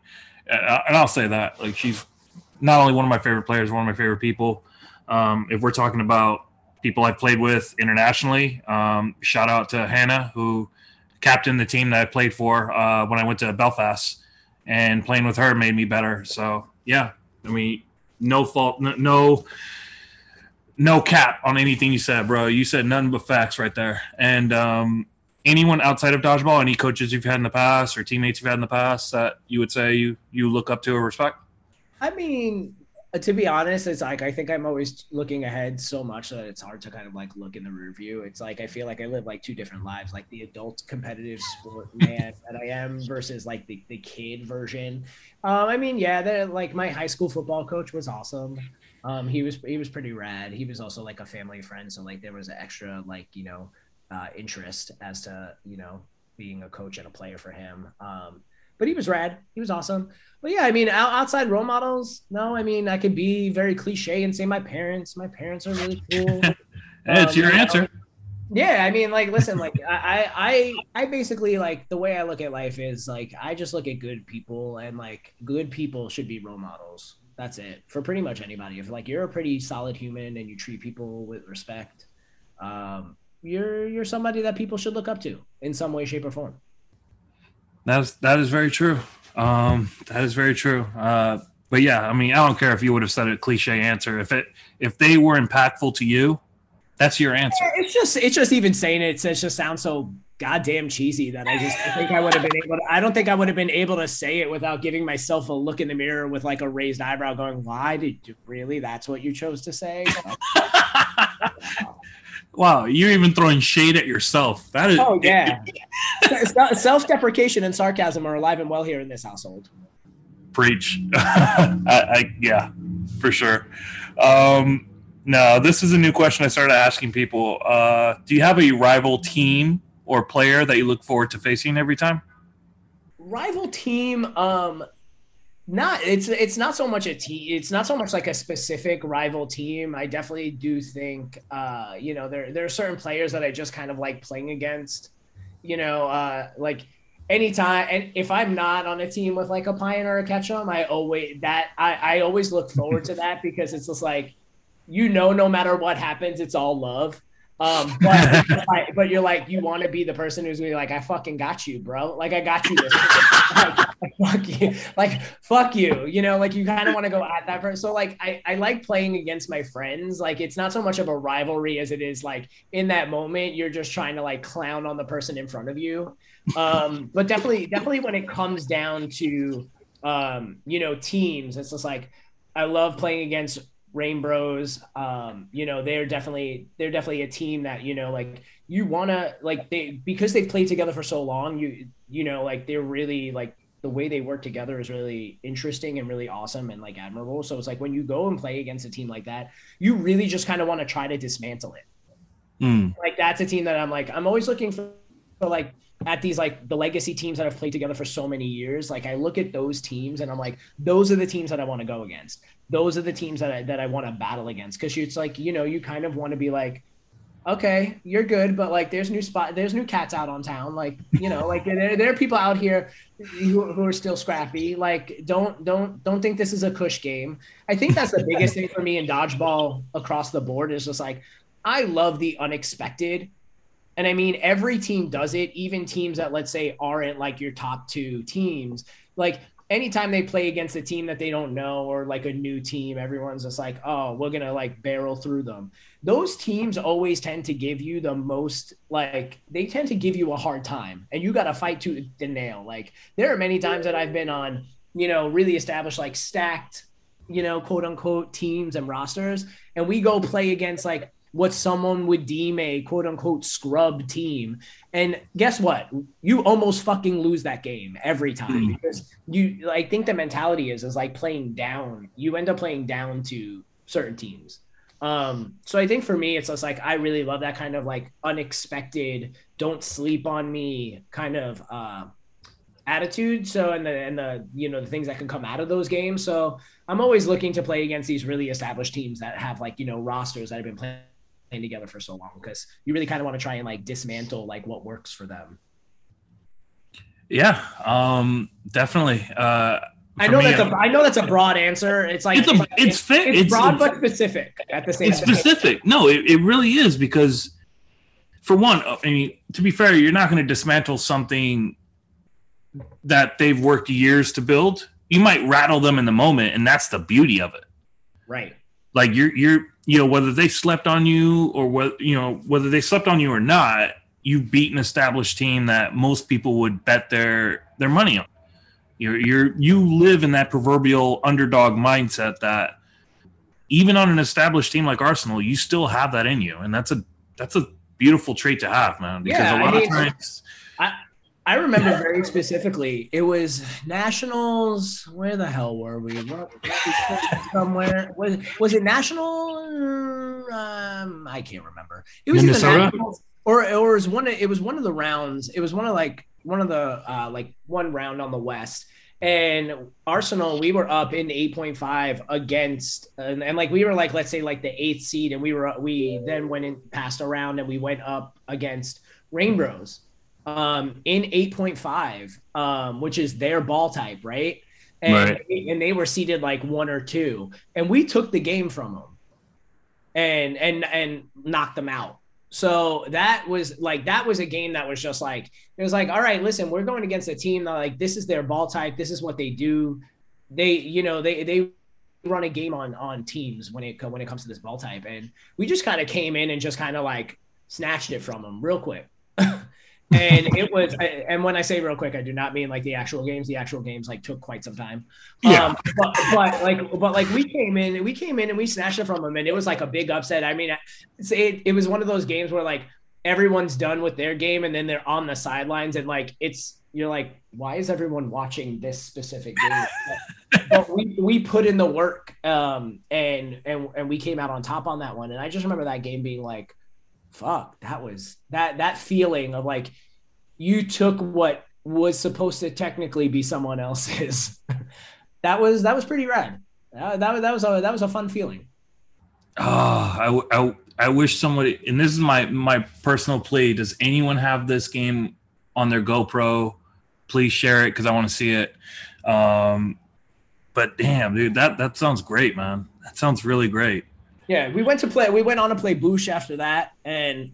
and I'll say that like she's not only one of my favorite players, one of my favorite people. Um, if we're talking about people I've played with internationally, um, shout out to Hannah who captained the team that I played for uh, when I went to Belfast, and playing with her made me better. So yeah, I mean, no fault, no no cap on anything you said, bro. You said nothing but facts right there. And um, anyone outside of dodgeball, any coaches you've had in the past or teammates you've had in the past that you would say you you look up to or respect? I mean, uh, to be honest, it's like I think I'm always looking ahead so much that it's hard to kind of like look in the rear view. It's like I feel like I live like two different lives, like the adult competitive sport man that I am versus like the, the kid version. Um, I mean, yeah, like my high school football coach was awesome. Um, he was he was pretty rad. He was also like a family friend, so like there was an extra like you know uh, interest as to you know being a coach and a player for him. Um, but he was rad. He was awesome. But yeah, I mean, outside role models, no, I mean, I could be very cliche and say my parents. My parents are really cool. it's um, your answer. Yeah, I mean, like, listen, like, I, I, I basically like the way I look at life is like I just look at good people, and like good people should be role models. That's it for pretty much anybody. If like you're a pretty solid human and you treat people with respect, um, you're you're somebody that people should look up to in some way, shape, or form. That is that is very true. Um, that is very true. Uh, but yeah, I mean, I don't care if you would have said a cliche answer. If it if they were impactful to you, that's your answer. It's just it's just even saying it, it just sounds so goddamn cheesy that I just I think I would have been able to I don't think I would have been able to say it without giving myself a look in the mirror with like a raised eyebrow going, Why did you really that's what you chose to say? Wow, you're even throwing shade at yourself. That is. Oh yeah. Self-deprecation and sarcasm are alive and well here in this household. Preach. I, I, yeah, for sure. Um, no, this is a new question I started asking people. Uh, do you have a rival team or player that you look forward to facing every time? Rival team. Um, not it's it's not so much a team it's not so much like a specific rival team i definitely do think uh you know there there are certain players that i just kind of like playing against you know uh like anytime and if i'm not on a team with like a pine or a ketchum i always that i i always look forward to that because it's just like you know no matter what happens it's all love um, but, but you're like, you want to be the person who's gonna be like, I fucking got you, bro. Like I got you this. like, fuck you. Like fuck you. You know, like you kind of want to go at that person. So like, I I like playing against my friends. Like it's not so much of a rivalry as it is like in that moment you're just trying to like clown on the person in front of you. Um, but definitely, definitely when it comes down to um, you know, teams, it's just like I love playing against Rainbows. Um, you know, they're definitely they're definitely a team that you know, like you want to like they because they've played together for so long. You you know, like they're really like the way they work together is really interesting and really awesome and like admirable. So it's like when you go and play against a team like that, you really just kind of want to try to dismantle it. Mm. Like that's a team that I'm like I'm always looking for, for like at these like the legacy teams that have played together for so many years, like I look at those teams and I'm like, those are the teams that I want to go against. Those are the teams that I that I want to battle against. Cause it's like, you know, you kind of want to be like, okay, you're good, but like there's new spot, there's new cats out on town. Like, you know, like there, there are people out here who, who are still scrappy. Like, don't don't don't think this is a cush game. I think that's the biggest thing for me in dodgeball across the board is just like I love the unexpected and I mean, every team does it, even teams that, let's say, aren't like your top two teams. Like, anytime they play against a team that they don't know or like a new team, everyone's just like, oh, we're to like barrel through them. Those teams always tend to give you the most, like, they tend to give you a hard time and you got to fight to the nail. Like, there are many times that I've been on, you know, really established, like, stacked, you know, quote unquote teams and rosters. And we go play against like what someone would deem a quote unquote scrub team. And guess what? You almost fucking lose that game every time mm. because you I think the mentality is is like playing down. You end up playing down to certain teams. Um, so I think for me, it's just like I really love that kind of like unexpected, don't sleep on me kind of uh attitude. So and the and the you know the things that can come out of those games. So I'm always looking to play against these really established teams that have like you know rosters that have been playing playing together for so long because you really kind of want to try and like dismantle like what works for them. Yeah, um, definitely. Uh, I know me, that's a I know that's a broad answer. It's like it's, a, it's, it's, it's, it's broad but specific at the same. It's specific. No, it, it really is because, for one, I mean, to be fair, you're not going to dismantle something that they've worked years to build. You might rattle them in the moment, and that's the beauty of it. Right. Like you're you're you know whether they slept on you or what you know whether they slept on you or not, you beat an established team that most people would bet their their money on. You're you're you live in that proverbial underdog mindset that even on an established team like Arsenal, you still have that in you, and that's a that's a beautiful trait to have, man. Because Yeah, a lot I mean, of times, I remember very specifically. It was Nationals. Where the hell were we? Somewhere was was it National? Um, I can't remember. It was Minnesota? Nationals or or it was one. Of, it was one of the rounds. It was one of like one of the uh, like one round on the West. And Arsenal, we were up in 8.5 against, and, and like we were like, let's say like the eighth seed, and we were we then went and passed around, and we went up against Rainbows um, in 8.5, um, which is their ball type, right? And, Right. and they were seated like one or two, and we took the game from them and and and knocked them out. So that was like that was a game that was just like it was like all right, listen, we're going against a team that like this is their ball type, this is what they do. They you know they they run a game on on teams when it when it comes to this ball type, and we just kind of came in and just kind of like snatched it from them real quick. And it was and when i say real quick i do not mean like the actual games. The actual games like took quite some time. Yeah. um but, but like but like we came in we came in and we snatched it from them. And it was like a big upset. I mean it, it was one of those games where like everyone's done with their game and then they're on the sidelines. And like it's you're like why is everyone watching this specific game? But, but we we put in the work um and and and we came out on top on that one. And i just remember that game being like fuck that was that that feeling of like you took what was supposed to technically be someone else's that was that was pretty rad that, that, was that was a that was a fun feeling oh, i i wish somebody, and this is my my personal plea. Does anyone have this game on their GoPro? Please share it because I want to see it. Um, but damn, dude, that that sounds great, man. That sounds really great. Yeah we went to play we went on to play boosh after that and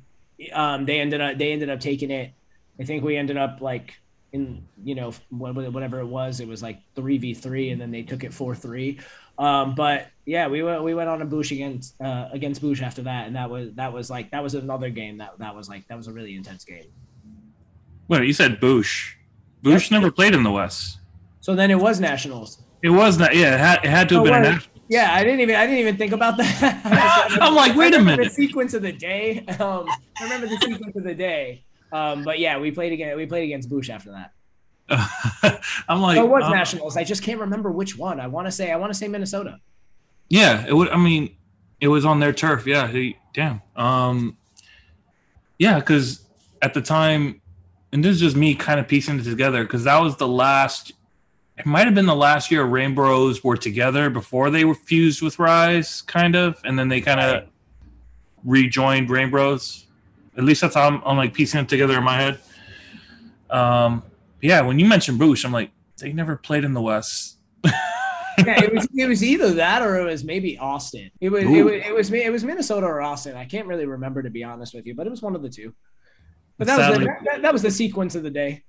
um they ended up they ended up taking it i think we ended up like in you know whatever it was it was like 3v3 and then they took it 4-3 um but yeah we went we went on a boosh against uh against boosh after that and that was that was like that was another game that that was like that was a really intense game Wait, you said Boosh. Boosh never played in the West. so then it was nationals It was not. Yeah, it had, it had to have been a national. Yeah i didn't even i didn't even think about that I'm like, wait a minute. the sequence of the day um i remember the sequence of the day um but yeah we played again we played against Boosh after that I'm like, Oh, it was uh, nationals i just can't remember which one i want to say i want to say minnesota Yeah, it would. I mean, it was on their turf. Yeah, he, damn. Um, yeah, because at the time, and this is just me kind of piecing it together because that was the last. It might have been the last year Rainbows were together before they were fused with Rise, kind of, and then they kind of rejoined Rainbows. At least that's how I'm, I'm like piecing it together in my head. Um, yeah, when you mentioned Boosh, I'm like, they never played in the West. yeah it was it was either that or it was maybe austin. It was, it was it was it was minnesota or austin. I can't really remember to be honest with you but it was one of the two. But that was the, that, that was the sequence of the day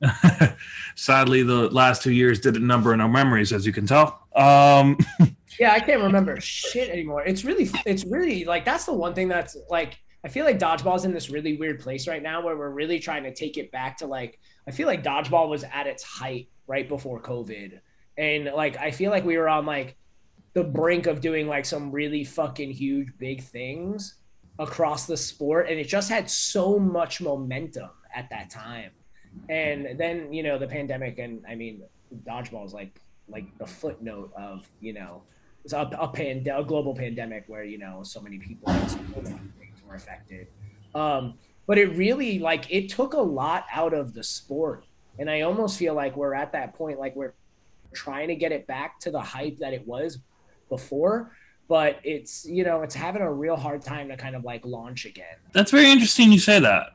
Sadly, the last two years did a number in our memories, as you can tell. Um, Yeah, I can't remember shit anymore. It's really, it's really like that's the one thing that's like I feel like dodgeball's in this really weird place right now where we're really trying to take it back to like I feel like dodgeball was at its height right before COVID, and like I feel like we were on like the brink of doing like some really fucking huge big things across the sport, and it just had so much momentum at that time, and then you know the pandemic, and I mean dodgeball is like like the footnote of you know it's a, a, a global pandemic where you know so many people were affected. Um, but it really like it took a lot out of the sport. And i almost feel like we're at that point like we're trying to get it back to the hype that it was before. But it's you know it's having a real hard time to kind of like launch again. That's very interesting you say that.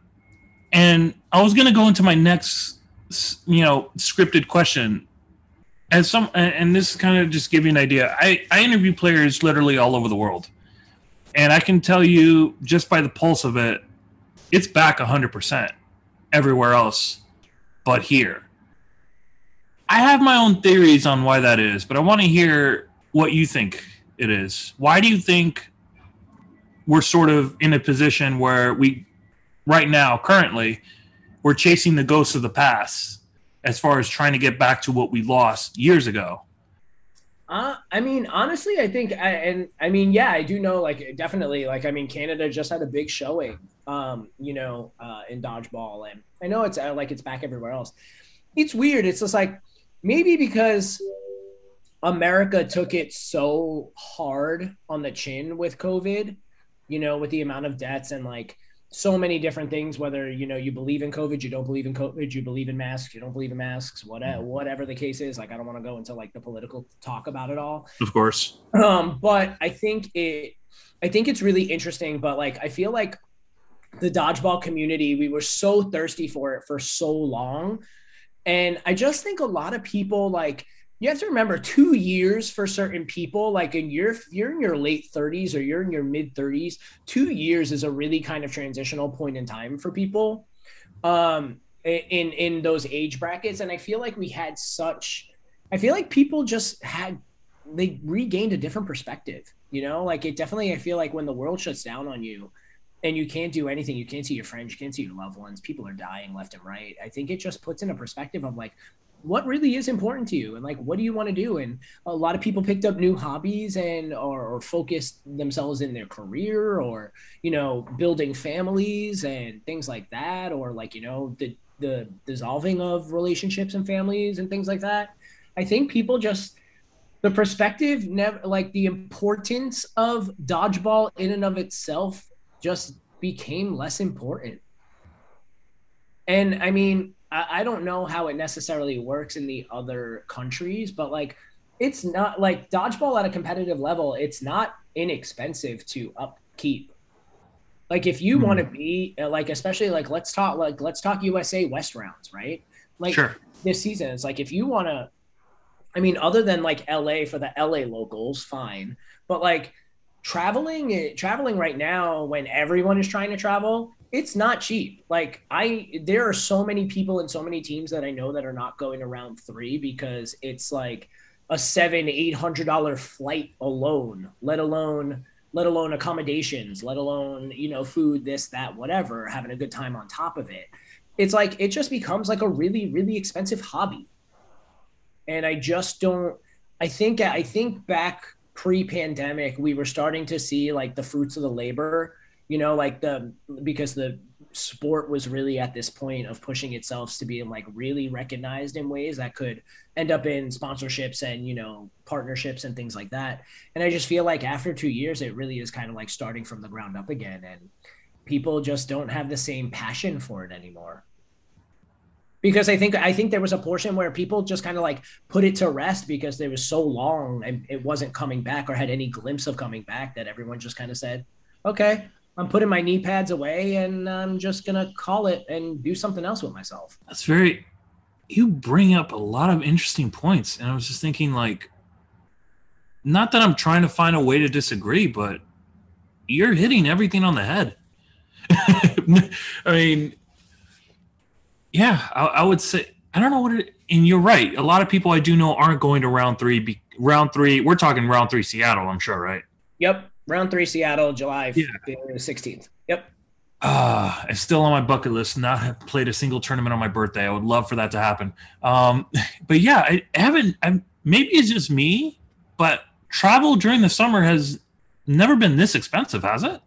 And I was going to go into my next, you know, scripted question. As some, and this kind of just give you an idea. I, I interview players literally all over the world. And I can tell you just by the pulse of it, it's back 100% everywhere else but here. I have my own theories on why that is, but I want to hear what you think it is. Why do you think we're sort of in a position where we, right now, currently, we're chasing the ghosts of the past as far as trying to get back to what we lost years ago. Uh, I mean, honestly, I think, I, and I mean, yeah, I do know, like, definitely, like, I mean, Canada just had a big showing, um, you know, uh, in dodgeball, and I know it's uh, like it's back everywhere else. It's weird. It's just like maybe because America took it so hard on the chin with COVID, you know, with the amount of deaths and like so many different things whether you know you believe in covid you don't believe in covid you believe in masks you don't believe in masks whatever whatever the case is like i don't want to go into like the political talk about it all. Of course. Um but i think it i think it's really interesting but like i feel like the dodgeball community we were so thirsty for it for so long. And i just think a lot of people like you have to remember two years for certain people like in your you're in your late 30s or you're in your mid 30s two years is a really kind of transitional point in time for people um in in those age brackets. And i feel like we had such i feel like people just had they regained a different perspective you know? Like it definitely i feel like when the world shuts down on you and you can't do anything you can't see your friends you can't see your loved ones people are dying left and right. I think it just puts in a perspective of like what really is important to you? And like what do you want to do? And a lot of people picked up new hobbies and or, or focused themselves in their career or you know building families and things like that or like you know the the dissolving of relationships and families and things like that. I think people just the perspective never like the importance of dodgeball in and of itself just became less important. And i mean I, I don't know how it necessarily works in the other countries, but like it's not like dodgeball at a competitive level, it's not inexpensive to upkeep. Like if you mm-hmm. want to be uh, like, especially like let's talk like let's talk USA West rounds, right? Like sure. this season, it's like if you want to, I mean, other than like LA for the LA locals, fine, but like traveling eh, traveling right now when everyone is trying to travel it's not cheap. Like I, there are so many people and so many teams that I know that are not going around three because it's like a seven, eight hundred dollar flight alone, let alone, let alone accommodations, let alone you know food, this, that, whatever, having a good time on top of it. It's like it just becomes like a really, really expensive hobby, and I just don't. I think I think back pre-pandemic, we were starting to see like the fruits of the labor you know like the because the sport was really at this point of pushing itself to being like really recognized in ways that could end up in sponsorships and you know partnerships and things like that. And i just feel like after two years it really is kind of like starting from the ground up again and people just don't have the same passion for it anymore. Because i think i think there was a portion where people just kind of like put it to rest because there was so long and it wasn't coming back or had any glimpse of coming back that everyone just kind of said okay I'm putting my knee pads away and I'm just gonna call it and do something else with myself. That's very. You bring up a lot of interesting points, and I was just thinking, like, not that I'm trying to find a way to disagree, but you're hitting everything on the head. I mean, yeah, I, I, would say I don't know what it. And you're right. A lot of people I do know aren't going to round three. Be, round three. We're talking round three, Seattle. I'm sure, right? Yep round three Seattle, July sixteenth. Yeah. Yep. Ah, uh, it's still on my bucket list. Not have played a single tournament on my birthday. I would love for that to happen. Um, but yeah, I haven't. I'm, maybe it's just me, but travel during the summer has never been this expensive, has it?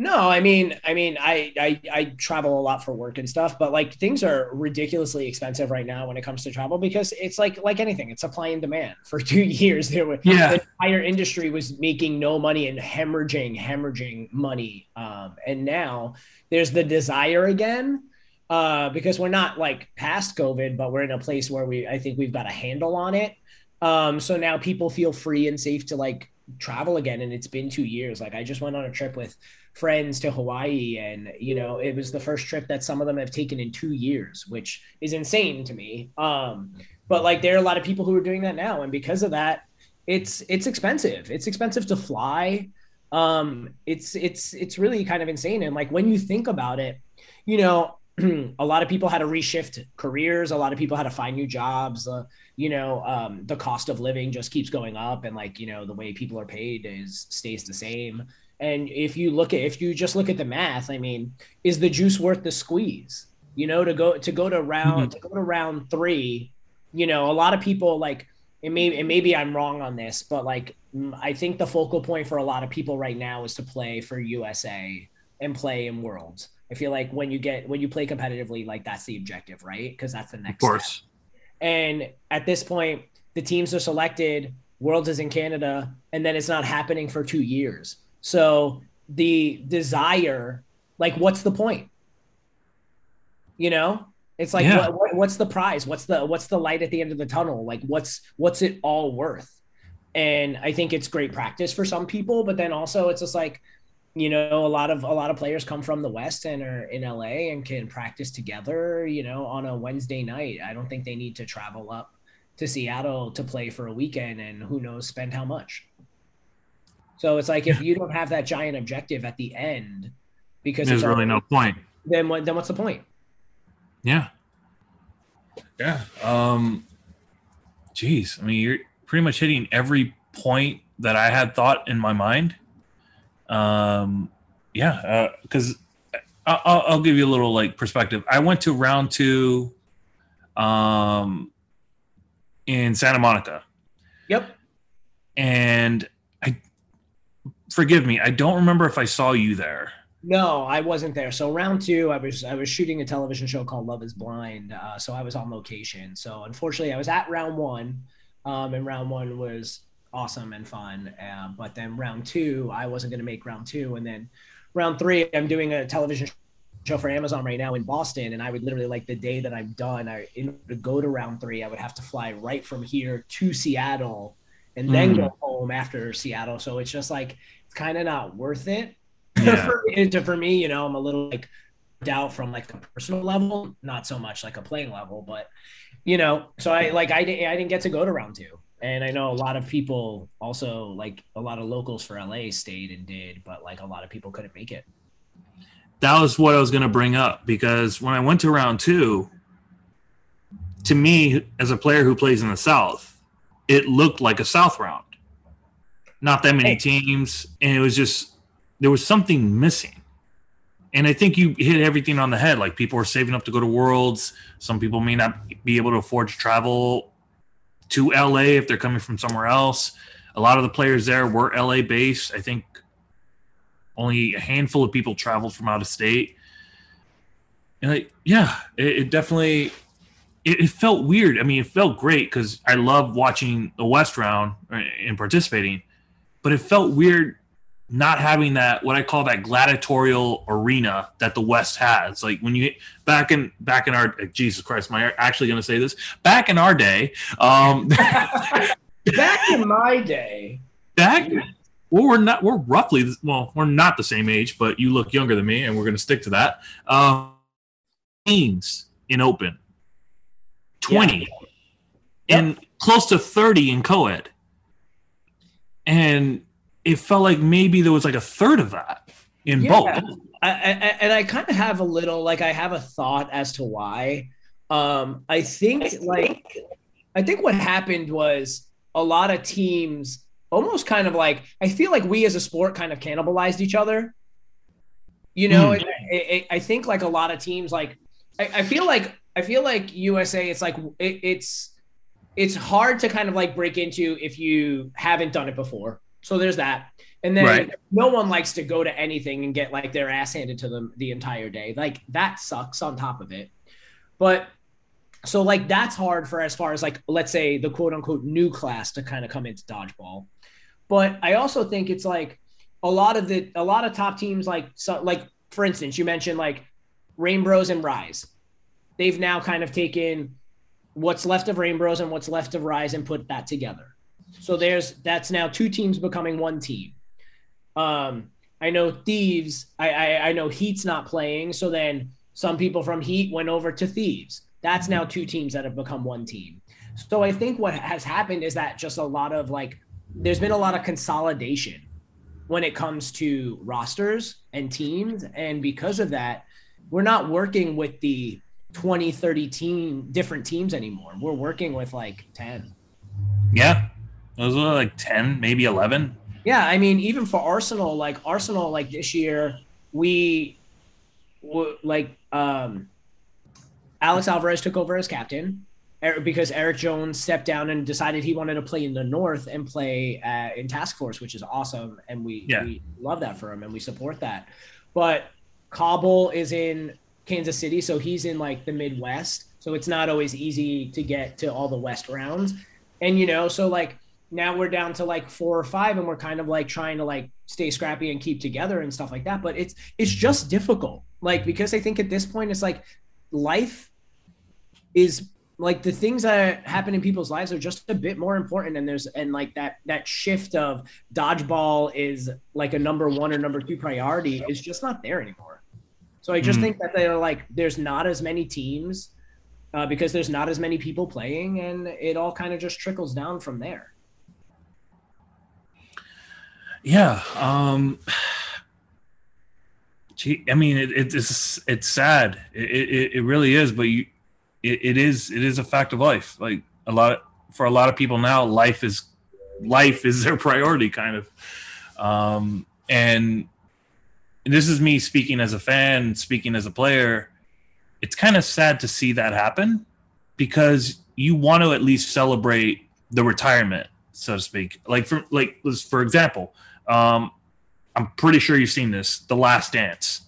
No, I mean, I mean, I, I I travel a lot for work and stuff, but like things are ridiculously expensive right now when it comes to travel because it's like like anything, it's supply and demand. For two years, there was yeah. the entire industry was making no money and hemorrhaging, hemorrhaging money, um, and now there's the desire again uh, because we're not like past COVID, but we're in a place where we I think we've got a handle on it. Um, so now people feel free and safe to like travel again and it's been two years like i just went on a trip with friends to hawaii and you know it was the first trip that some of them have taken in two years which is insane to me. Um but like there are a lot of people who are doing that now and because of that it's it's expensive. It's expensive to fly. Um it's it's it's really kind of insane. And like when you think about it you know a lot of people had to reshift careers. A lot of people had to find new jobs. Uh, you know um, the cost of living just keeps going up and like you know the way people are paid is stays the same And if you look at if you just look at the math, I mean, is the juice worth the squeeze? You know, to go to go to round mm-hmm. to go to round three, you know, a lot of people like it may and maybe I'm wrong on this, but like I think the focal point for a lot of people right now is to play for USA and play in worlds. I feel like when you get when you play competitively, like that's the objective, right? Because that's the next. Of course. Step. And at this point, the teams are selected. Worlds is in Canada, and then it's not happening for two years. So the desire, like, what's the point? You know, it's like, yeah. what, what, what's the prize? What's the what's the light at the end of the tunnel? Like, what's what's it all worth? And I think it's great practice for some people, but then also it's just like, you know, a lot of a lot of players come from the West and are in LA and can practice together. You know, on a Wednesday night. I don't think they need to travel up to Seattle to play for a weekend and who knows spend how much. So it's like if you don't have that giant objective at the end, because there's really no point. Then what? Then what's the point? Yeah. Yeah. Um. Geez, I mean, you're pretty much hitting every point that I had thought in my mind. Um. Yeah. Because uh, I'll, I'll give you a little like perspective. I went to round two. Um. In Santa Monica. Yep. And forgive me, I don't remember if I saw you there. No, I wasn't there. So round two, I was I was shooting a television show called Love Is Blind. Uh, so I was on location. So unfortunately, I was at round one, um, and round one was awesome and fun. Uh, but then round two, I wasn't going to make round two, and then round three, I'm doing a television show for Amazon right now in Boston, and I would literally like the day that I'm done, I in to go to round three, I would have to fly right from here to Seattle, and then mm. go home after Seattle. So it's just like it's kind of not worth it yeah. for, me, for me. You know, I'm a little like doubt from like a personal level, not so much like a playing level, but you know, so I like I didn't I didn't get to go to round two. And I know a lot of people also like a lot of locals for LA stayed and did, but like a lot of people couldn't make it. That was what I was going to bring up because when I went to round two, to me, as a player who plays in the South, it looked like a South round not that many teams, and it was just there was something missing. And I think you hit everything on the head. Like people are saving up to go to Worlds. Some people may not be able to afford to travel to LA if they're coming from somewhere else. A lot of the players there were LA based. I think only a handful of people traveled from out of state. And like, yeah, it, it definitely it, it, felt weird. I mean, it felt great because I love watching the West round uh, and participating but it felt weird not having that what I call that gladiatorial arena that the West has. Like when you back in back in our Jesus Christ, am I actually going to say this? Back in our day, um, back in my day, back. Well, we're not. We're roughly well. We're not the same age, but you look younger than me, and we're going to stick to that. Um, teams in open, twenty, yeah. and yep. close to thirty in co-ed and it felt like maybe there was like a third of that in yeah. both. I, I, and I kind of have a little like I have a thought as to why. Um, I think like I think what happened was a lot of teams almost kind of like I feel like we as a sport kind of cannibalized each other. You know, mm. it, it, I think like a lot of teams like I, I, feel like I feel like USA. It's like it, it's it's hard to kind of like break into if you haven't done it before. So there's that. And then right. no one likes to go to anything and get like their ass handed to them the entire day. Like that sucks on top of it. But so like that's hard for as far as like let's say the quote unquote new class to kind of come into dodgeball. But I also think it's like a lot of the a lot of top teams like so like for instance, you mentioned like Rainbows and Rise. They've now kind of taken what's left of Rainbows and what's left of Rise and put that together. So there's that's now two teams becoming one team. Um, I know Thieves. I, I I know Heat's not playing, so then some people from Heat went over to Thieves. That's now two teams that have become one team. So I think what has happened is that just a lot of like there's been a lot of consolidation when it comes to rosters and teams and because of that we're not working with the 20, 30 team different teams anymore. We're working with like 10. Yeah. Those are like 10, maybe 11. Yeah, I mean, even for Arsenal, like Arsenal, like this year, we like um, Alex Alvarez took over as captain because Eric Jones stepped down and decided he wanted to play in the North and play uh, in Task Force, which is awesome, and we yeah. we love that for him and we support that. But Kabil is in Kansas City, so he's in like the Midwest, so it's not always easy to get to all the West rounds, and you know, so like now we're down to like four or five and we're kind of like trying to like stay scrappy and keep together and stuff like that but it's it's just difficult. Like because i think at this point it's like life is like the things that happen in people's lives are just a bit more important and there's and like that that shift of dodgeball is like a number one or number two priority is just not there anymore so i just mm. think that they're like there's not as many teams uh, because there's not as many people playing and it all kind of just trickles down from there yeah. Um, gee, I mean, it, it's it's sad. It, it, it really is, but you, it, it is it is a fact of life. Like a lot of, for a lot of people now, life is life is their priority, kind of. Um, and this is me speaking as a fan, speaking as a player. It's kind of sad to see that happen because you want to at least celebrate the retirement, so to speak. Like for like for example, um, I'm pretty sure you've seen this, The Last Dance.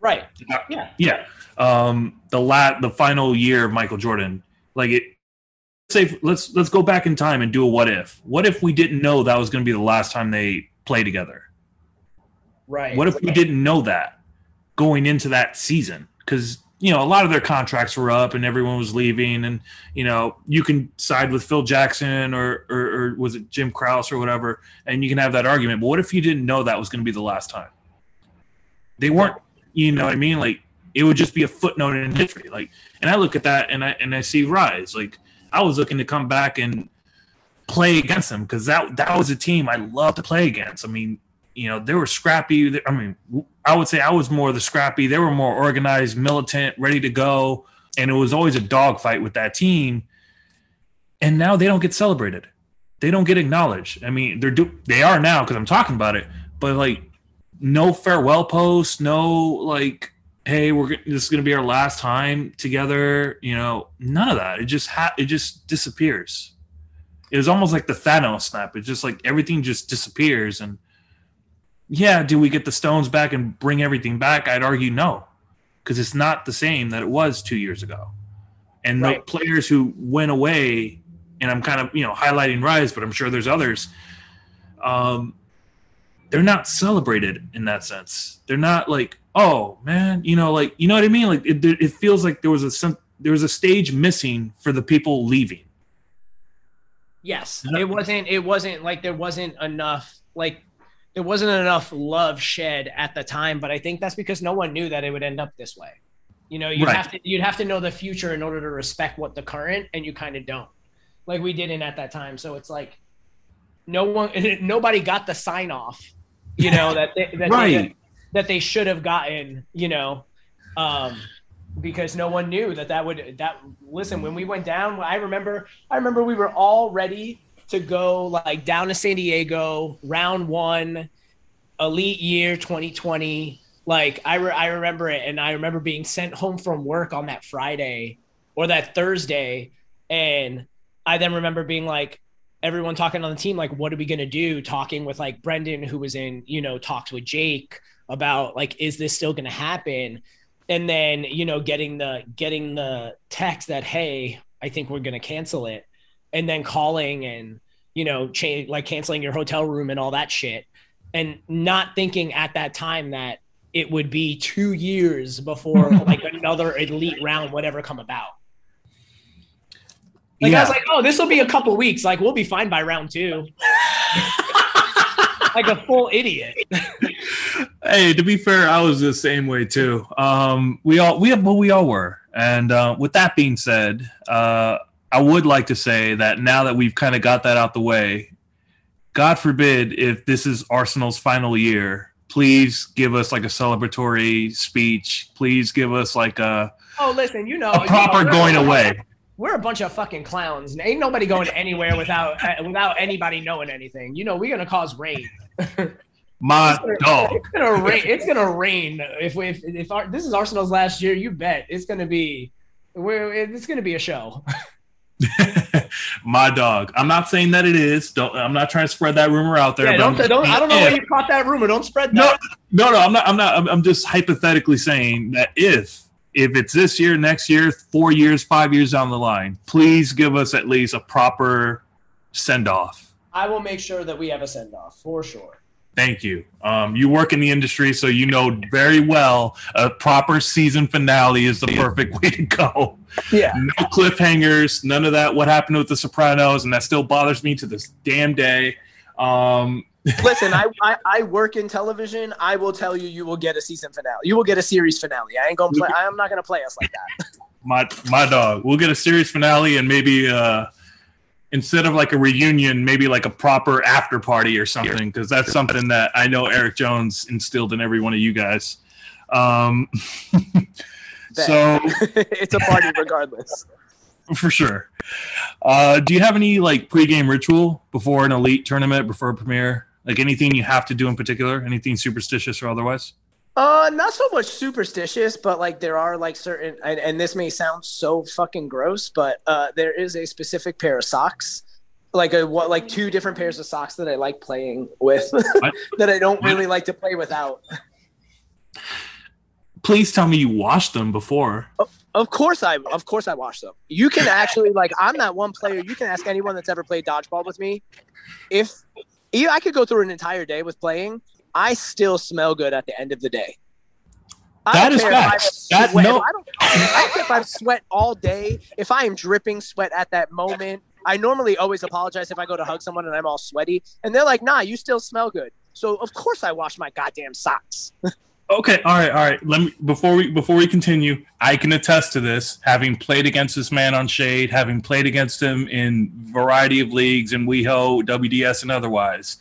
Right. Yeah. Yeah. Um, the la- the final year of Michael Jordan, like it. Say let's let's go back in time and do a what if. What if we didn't know that was going to be the last time they play together? Right. What if we didn't know that going into that season? Because you know, a lot of their contracts were up and everyone was leaving. And, you know, you can side with Phil Jackson or, or, or, was it Jim Krause or whatever, and you can have that argument. But what if you didn't know that was going to be the last time? They weren't, you know what I mean? Like, it would just be a footnote in history. Like, and I look at that and I, and I see Rise. Like, I was looking to come back and play against them because that, that was a team I love to play against. I mean, you know, they were scrappy. I mean, I would say I was more the scrappy. They were more organized, militant, ready to go. And it was always a dogfight with that team. And now they don't get celebrated. They don't get acknowledged. I mean, they're do they are now because I'm talking about it, but like no farewell post, no like, hey, we're this is gonna be our last time together. You know, none of that. It just ha- it just disappears. It was almost like the Thanos snap. It's just like everything just disappears and yeah, do we get the Stones back and bring everything back? I'd argue no, because it's not the same that it was two years ago. And right. the players who went away, and I'm kind of you know highlighting Rise, but I'm sure there's others. Um, they're not celebrated in that sense. They're not like, oh man, you know, like you know what I mean. Like it, it feels like there was a there was a stage missing for the people leaving. Yes, it wasn't. It wasn't like there wasn't enough like there wasn't enough love shed at the time, but I think that's because no one knew that it would end up this way. You know, you'd right. have to you'd have to know the future in order to respect what the current, and you kind of don't, like we didn't at that time. So it's like no one, nobody got the sign off, you know that they, that, right. they, that they should have gotten, you know, um, because no one knew that that would that. Listen, when we went down, I remember I remember we were all ready to go like down to San Diego, round one, elite year 2020. Like I, re- I remember it, and I remember being sent home from work on that Friday or that Thursday, and I then remember being like, everyone talking on the team, like, what are we gonna do? Talking with like Brendan, who was in, you know, talks with Jake about like, is this still gonna happen? And then, you know, getting the getting the text that, hey, I think we're gonna cancel it and then calling and you know change like canceling your hotel room and all that shit and not thinking at that time that it would be two years before like another elite round would ever come about. Like yeah. i was like oh this will be a couple weeks. Like we'll be fine by round two. Like a full idiot. Hey to be fair i was the same way too. Um we all we have, well we all were. And uh, with that being said uh I would like to say that now that we've kind of got that out the way, God forbid if this is Arsenal's final year, please give us like a celebratory speech. Please give us like a oh listen, you know a proper you know, going away. we're a bunch of fucking clowns. Ain't nobody going anywhere without uh, without anybody knowing anything. You know, we're gonna cause rain. My dog. It's gonna rain. It's gonna rain if we if, if our, this is Arsenal's last year. You bet it's gonna be. We're, it's gonna be a show. My dog. I'm not saying that it is. Don't. I'm not trying to spread that rumor out there. Yeah, don't, don't, I don't know where you caught that rumor. Don't spread that. No, no, no. I'm not. I'm not. I'm, I'm just hypothetically saying that if if it's this year, next year, four years, five years down the line, please give us at least a proper send off. I will make sure that we have a send off for sure. Thank you. Um, you work in the industry, so you know very well a proper season finale is the perfect way to go. Yeah. No cliffhangers, none of that. What happened with The Sopranos, and that still bothers me to this damn day. Um, Listen, I, I, I work in television. I will tell you, you will get a season finale. You will get a series finale. I ain't gonna play. I am not gonna play us like that. My my dog. We'll get a series finale and maybe uh, instead of like a reunion, maybe like a proper after party or something, because that's something that I know Eric Jones instilled in every one of you guys. Um, so it's a party regardless. For sure. Uh, do you have any like pregame ritual before an elite tournament, before a premiere? Like anything you have to do in particular? Anything superstitious or otherwise? Uh, not so much superstitious, but like there are like certain, and, and this may sound so fucking gross, but uh, there is a specific pair of socks, like a what, like two different pairs of socks that I like playing with, that I don't really like to play without. Please tell me you washed them before. Of course I, of course I wash them. You can actually like, I'm that one player. You can ask anyone that's ever played dodgeball with me. If I could go through an entire day with playing. I still smell good at the end of the day. That is facts. That, no. I, don't, I don't care if I've sweat all day. If I am dripping sweat at that moment, I normally always apologize if I go to hug someone and I'm all sweaty. And they're like, nah, you still smell good. So of course I wash my goddamn socks. okay, all right, all right. Let me before we before we continue, I can attest to this, having played against this man on Shade, having played against him in variety of leagues in WeHo, WDS, and otherwise.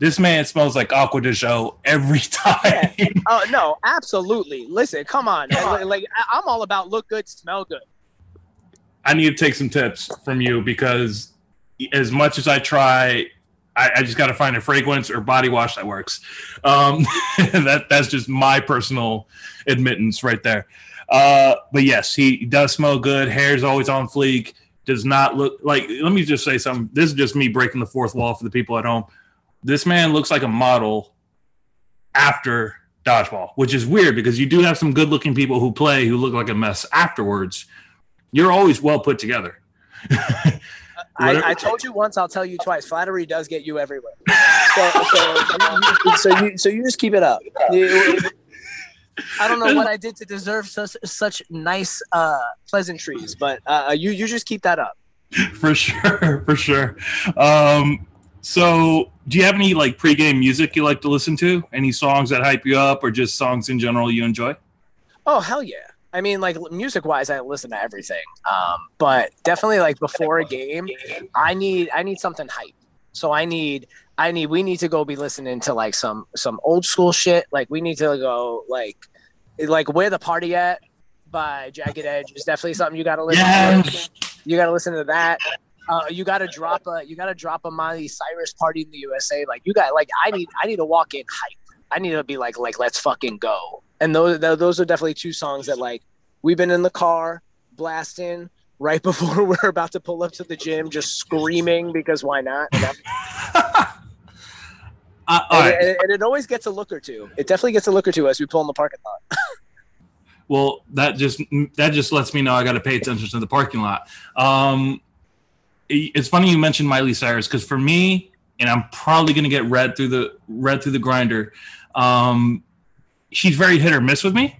This man smells like Acqua di Gio every time. Yeah. Oh no, absolutely. Listen, come on. Like, like I'm all about look good, smell good. I need to take some tips from you because as much as I try, I, I just got to find a fragrance or body wash that works. Um, that that's just my personal admittance right there. Uh, but yes, he does smell good. Hair's always on fleek. Does not look like. Let me just say something. This is just me breaking the fourth wall for the people at home this man looks like a model after dodgeball, which is weird because you do have some good looking people who play who look like a mess afterwards. You're always well put together. I, I, told you once, I'll tell you twice. Flattery does get you everywhere. So, so, so, you, so you just keep it up. I don't know what I did to deserve such such nice uh, pleasantries, but uh, you you just keep that up. For sure, for sure. Um, so, do you have any like pregame music you like to listen to? Any songs that hype you up, or just songs in general you enjoy? Oh hell yeah! I mean, like music wise, I listen to everything. Um, but definitely like before a game, I need I need something hype. So I need I need we need to go be listening to like some some old school shit. Like we need to go like like where the party at by Jagged Edge is definitely something you got to listen to. You got to listen to that. Uh, you got to drop a you got to drop a Miley Cyrus party in the USA. Like you got like I need I need to walk in hype. I need to be like like let's fucking go. And those those are definitely two songs that like we've been in the car blasting right before we're about to pull up to the gym, just screaming because why not? Uh, and, and, and, it always gets a look or two. It definitely gets a look or two as we pull in the parking lot. well, that just that just lets me know I got to pay attention to the parking lot. Um, it's funny you mentioned Miley Cyrus because for me, and I'm probably going to get read through the read through the grinder. Um, she's very hit or miss with me.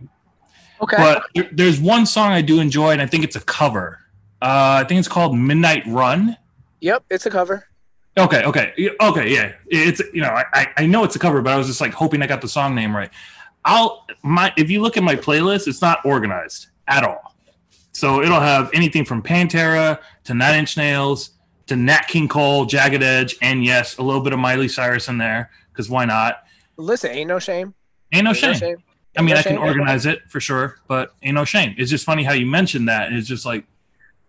Okay. But there's one song I do enjoy, and I think it's a cover. Uh, I think it's called Midnight Run. Yep, it's a cover. Okay, okay, okay, yeah. It's you know I I know it's a cover, but I was just like hoping I got the song name right. I'll my if you look at my playlist, it's not organized at all. So it'll have anything from Pantera to Nine Inch Nails to Nat King Cole, Jagged Edge, and yes, a little bit of Miley Cyrus in there because why not? Listen, ain't no shame. Ain't no, ain't shame. no shame. I mean, no I can shame. organize it for sure, but ain't no shame. It's just funny how you mentioned that. It's just like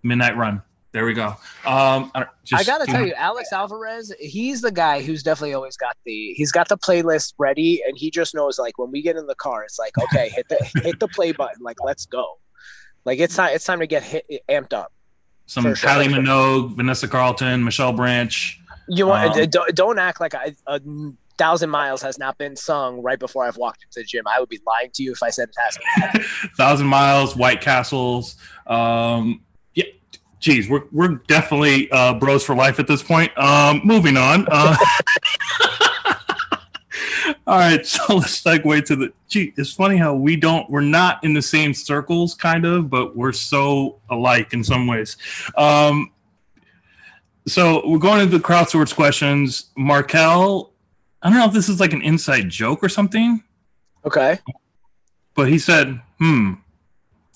Midnight Run. There we go. Um, I, I gotta tell you, Alex Alvarez, he's the guy who's definitely always got the he's got the playlist ready, and he just knows like when we get in the car, it's like okay, hit the hit the play button, like let's go, like it's time it's time to get hit amped up. Some Kylie sure. Minogue, Vanessa Carlton, Michelle Branch. You want um, don't, don't act like a, a thousand miles has not been sung right before I've walked into the gym. I would be lying to you if I said it hasn't. thousand miles, White Castles. Um, yeah, geez, we're we're definitely uh, bros for life at this point. Um, moving on. Uh, all right, so let's segue to the. Gee, it's funny how we don't. We're not in the same circles, kind of, but we're so alike in some ways. Um, so we're going into the crowdsource questions. Markel, I don't know if this is like an inside joke or something. Okay. But he said, "Hmm,"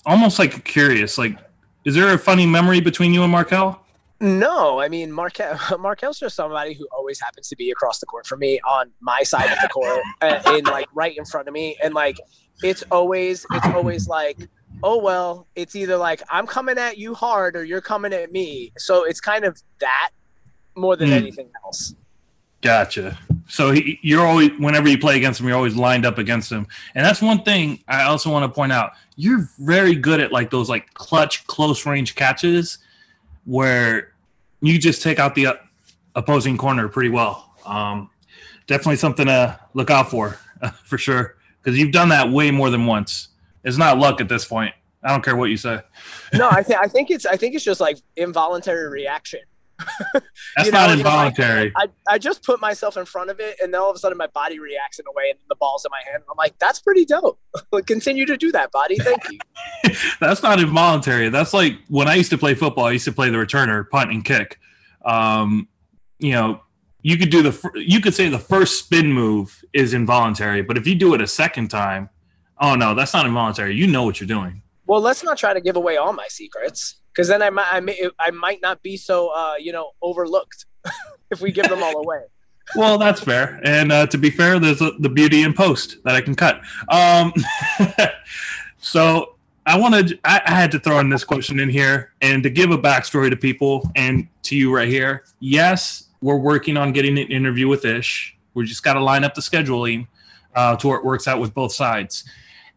almost like curious. Like, is there a funny memory between you and Markel? No, I mean Markel. Markel's just somebody who always happens to be across the court for me on my side of the court, uh, in like right in front of me, and like it's always it's always like oh well it's either like i'm coming at you hard or you're coming at me. So it's kind of that more than mm. anything else. Gotcha. So he, you're always whenever you play against him you're always lined up against him. And that's one thing i also want to point out. You're very good at like those like clutch close range catches where you just take out the uh, opposing corner pretty well um, definitely something to look out for for sure because you've done that way more than once it's not luck at this point. I don't care what you say. no, I think I think it's I think it's just like involuntary reaction. That's know, not involuntary. Like, I, I just put myself in front of it, and then all of a sudden my body reacts in a way, and the ball's in my hand. I'm like, that's pretty dope. Continue to do that, body. Thank you. That's not involuntary. That's like when I used to play football. I used to play the returner, punt and kick. Um, you know, you could do the you could say the first spin move is involuntary, but if you do it a second time, Oh no, that's not involuntary. You know what you're doing. Well, let's not try to give away all my secrets because then I might I, may, I might not be so uh, you know overlooked if we give them all away. well, that's fair. And uh, to be fair, there's a, the beauty in post that I can cut. Um, so I wanted I, I had to throw in this question in here and to give a backstory to people and to you right here. Yes, we're working on getting an interview with Ish. We just got to line up the scheduling uh, to where it works out with both sides.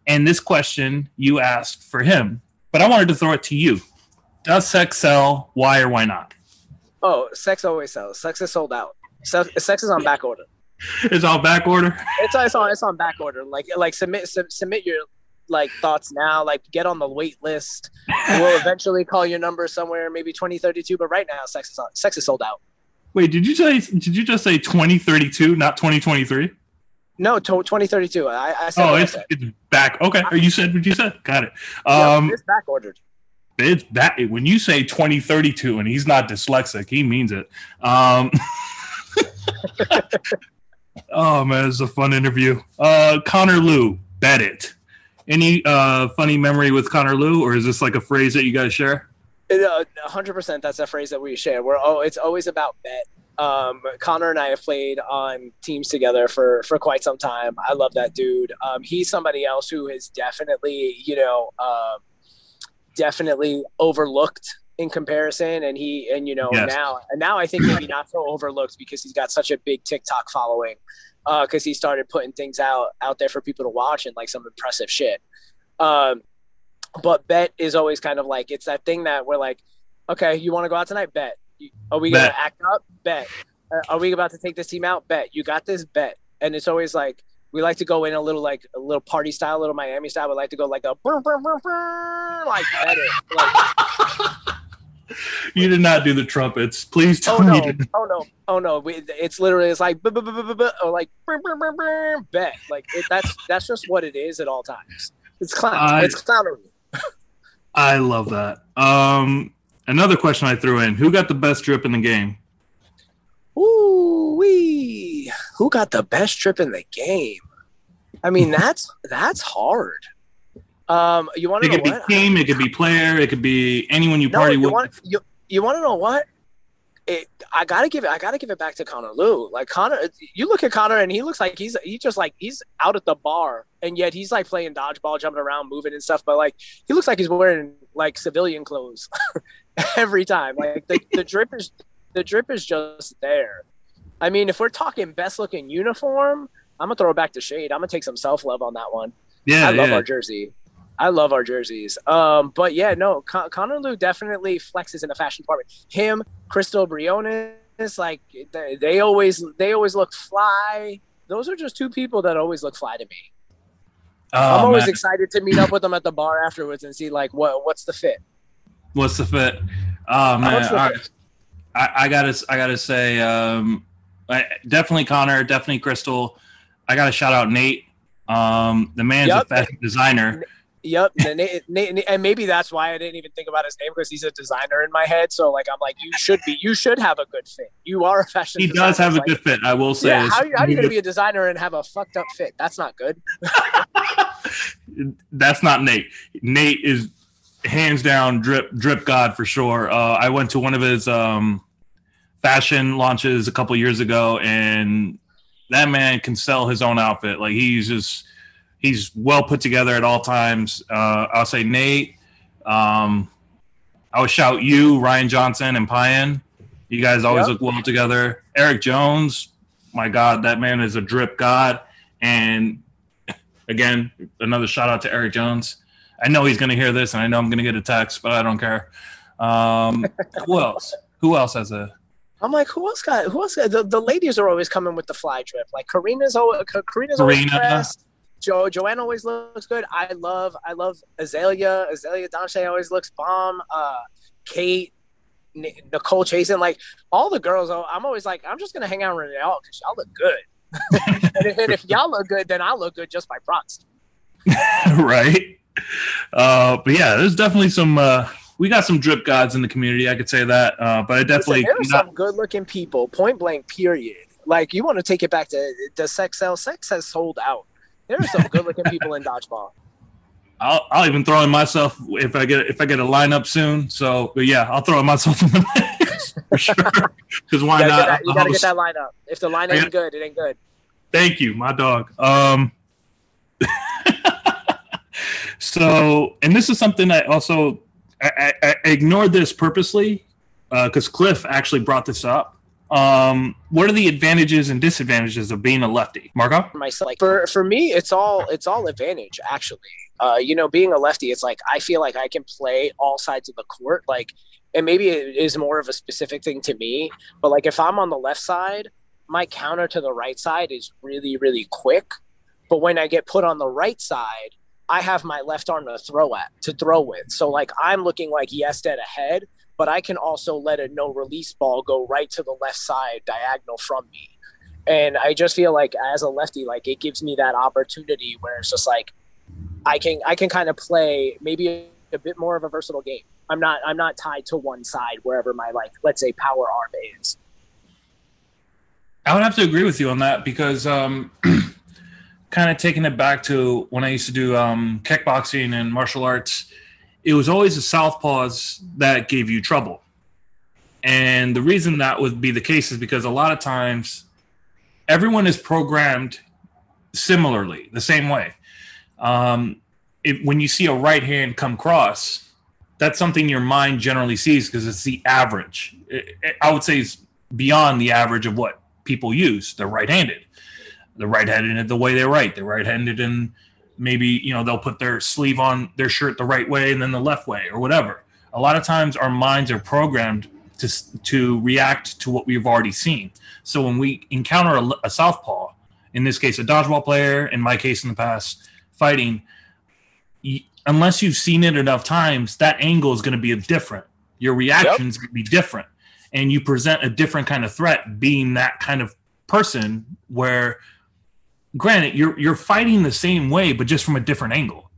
And this question you asked for him, but I wanted to throw it to you. Does sex sell? Why or why not? Oh, sex always sells. Sex is sold out. Sex is on back order. It's on back order. It's, it's on it's on back order. Like like submit sub, submit your like thoughts now. Like get on the wait list. we'll eventually call your number somewhere, maybe twenty thirty two. But right now, sex is on, sex is sold out. Wait, did you say did you just say twenty thirty two, not twenty twenty three? No, 2032. I, I said. Oh, it's, said. it's back. Okay, Are you said what you said. Got it. Um, yeah, it's back ordered. It's back. When you say 2032 and he's not dyslexic, he means it. Um, oh man, it's a fun interview. Uh, Connor Lou, bet it. Any uh, funny memory with Connor Lou, or is this like a phrase that you guys share? Uh, hundred percent. That's a phrase that we share. We're oh, it's always about bet um, Connor and I have played on teams together for for quite some time. I love that dude. Um, he's somebody else who has definitely, you know, um, definitely overlooked in comparison. And he, and you know, yes. now, and now I think maybe not so overlooked because he's got such a big TikTok following. Because uh, he started putting things out out there for people to watch and like some impressive shit. Um, but bet is always kind of like it's that thing that we're like, okay, you want to go out tonight? Bet are we gonna act up? Bet. Uh, are we about to take this team out? Bet. You got this? Bet. And it's always like we like to go in a little like a little party style, a little Miami style. We like to go like a burr, burr, burr, burr, like bet. Like, you did not do the trumpets. Please tell oh, no. me. Oh no! Oh no! We, it's literally it's like or like bet. Like it, that's that's just what it is at all times. It's clown. I, it's clownery. I love that. Um, Another question I threw in: Who got the best drip in the game? Ooh wee! Who got the best trip in the game? I mean, that's that's hard. Um, you want to? It could be team. It could be player. It could be anyone you no, party you with. Want, you you want to know what? it, I gotta give it. I gotta give it back to Connor Lew. Like Connor, you look at Connor and he looks like he's he just like he's out at the bar, and yet he's like playing dodgeball, jumping around, moving and stuff. But like he looks like he's wearing like civilian clothes every time. Like the, the drip is the drip is just there. I mean, if we're talking best looking uniform, I'm gonna throw it back to Shade. I'm gonna take some self love on that one. Yeah, I love yeah. our jersey. I love our jerseys. Um, but yeah, no, Con- Connor Lew definitely flexes in the fashion department. Him, Crystal Briones, like they, they always they always look fly. Those are just two people that always look fly to me. I'm Oh, always man. excited to meet up with them at the bar afterwards and see like what what's the fit. What's the fit? Oh man, much all the right. I, I gotta I gotta say, um, I, definitely Connor, definitely Crystal. I gotta shout out Nate. Um, the man's a fashion designer. Yep, and, Nate, Nate, and maybe that's why I didn't even think about his name because he's a designer in my head. So like I'm like, you should be, you should have a good fit. You are a fashion. He designer. does have a Like, good fit. I will say. Yeah, how, how are you going to be a designer and have a fucked up fit? That's not good. That's not Nate. Nate is hands down drip drip god for sure. Uh, I went to one of his um, fashion launches a couple years ago, and that man can sell his own outfit. Like he's just he's well put together at all times. Uh, I'll say Nate. Um, I would shout you, Ryan Johnson, and Pyan. You guys always Yep. look well together. Eric Jones, my God, that man is a drip god. And again, another shout out to Eric Jones. I know he's going to hear this, and I know I'm going to get a text, but I don't care. Um, who else? Who else has a? I'm like, who else got? Who else? Got, the, the ladies are always coming with the fly drip. Like Karina's always Karina's always Karina. dressed. Jo Joanne always looks good. I love I love Azalea. Azalea Donche always looks bomb. Uh, Kate, N- Nicole Chasen, like all the girls. oh, I'm always like, I'm just gonna hang out with y'all because y'all look good. and, if, and if y'all look good, then I look good just by proxy. right? Uh, but yeah, there's definitely some. Uh, we got some drip gods in the community. I could say that. Uh, but I definitely there are not, some good looking people. Point blank. Period. Like you want to take it back to does sex sell? Sex has sold out. There are some good looking people in dodgeball. I'll, I'll even throw in myself if I get if I get a lineup soon. So, but yeah, I'll throw in myself in the mix for sure. Because why You not? that, you gotta the get that line up. If the line I ain't good, it ain't good. Thank you, my dog. Um, so, and this is something I also I, I, ignored this purposely because Cliff actually brought this up. Um, what are the advantages and disadvantages of being a lefty, Marco? For myself, like for for me, it's all it's all advantage actually. Uh, you know, being a lefty, it's like I feel like I can play all sides of the court. Like, and maybe it is more of a specific thing to me, but like if I'm on the left side, my counter to the right side is really really quick. But when I get put on the right side, I have my left arm to throw at to throw with. So like I'm looking like yes dead ahead, but I can also let a no release ball go right to the left side diagonal from me. And I just feel like as a lefty, like it gives me that opportunity where it's just like I can I can kind of play maybe a bit more of a versatile game. I'm not I'm not tied to one side wherever my like let's say power arm is. I would have to agree with you on that because um, kind of taking it back to when I used to do um, kickboxing and martial arts, it was always the southpaws that gave you trouble. And the reason that would be the case is because a lot of times everyone is programmed similarly, the same way. Um, it, when you see a right hand come cross, that's something your mind generally sees because it's the average. It- it- I would say it's beyond the average of what people use. They're right-handed. They're right-handed in the way they write. They're right-handed in maybe you know they'll put their sleeve on their shirt the right way and then the left way or whatever. A lot of times our minds are programmed to to react to what we've already seen. So when we encounter a, a southpaw, in this case a dodgeball player, in my case in the past fighting, y- unless you've seen it enough times, that angle is going to be different. Your reaction is going to be different, and you present a different kind of threat, being that kind of person. Where, granted, you're you're fighting the same way, but just from a different angle.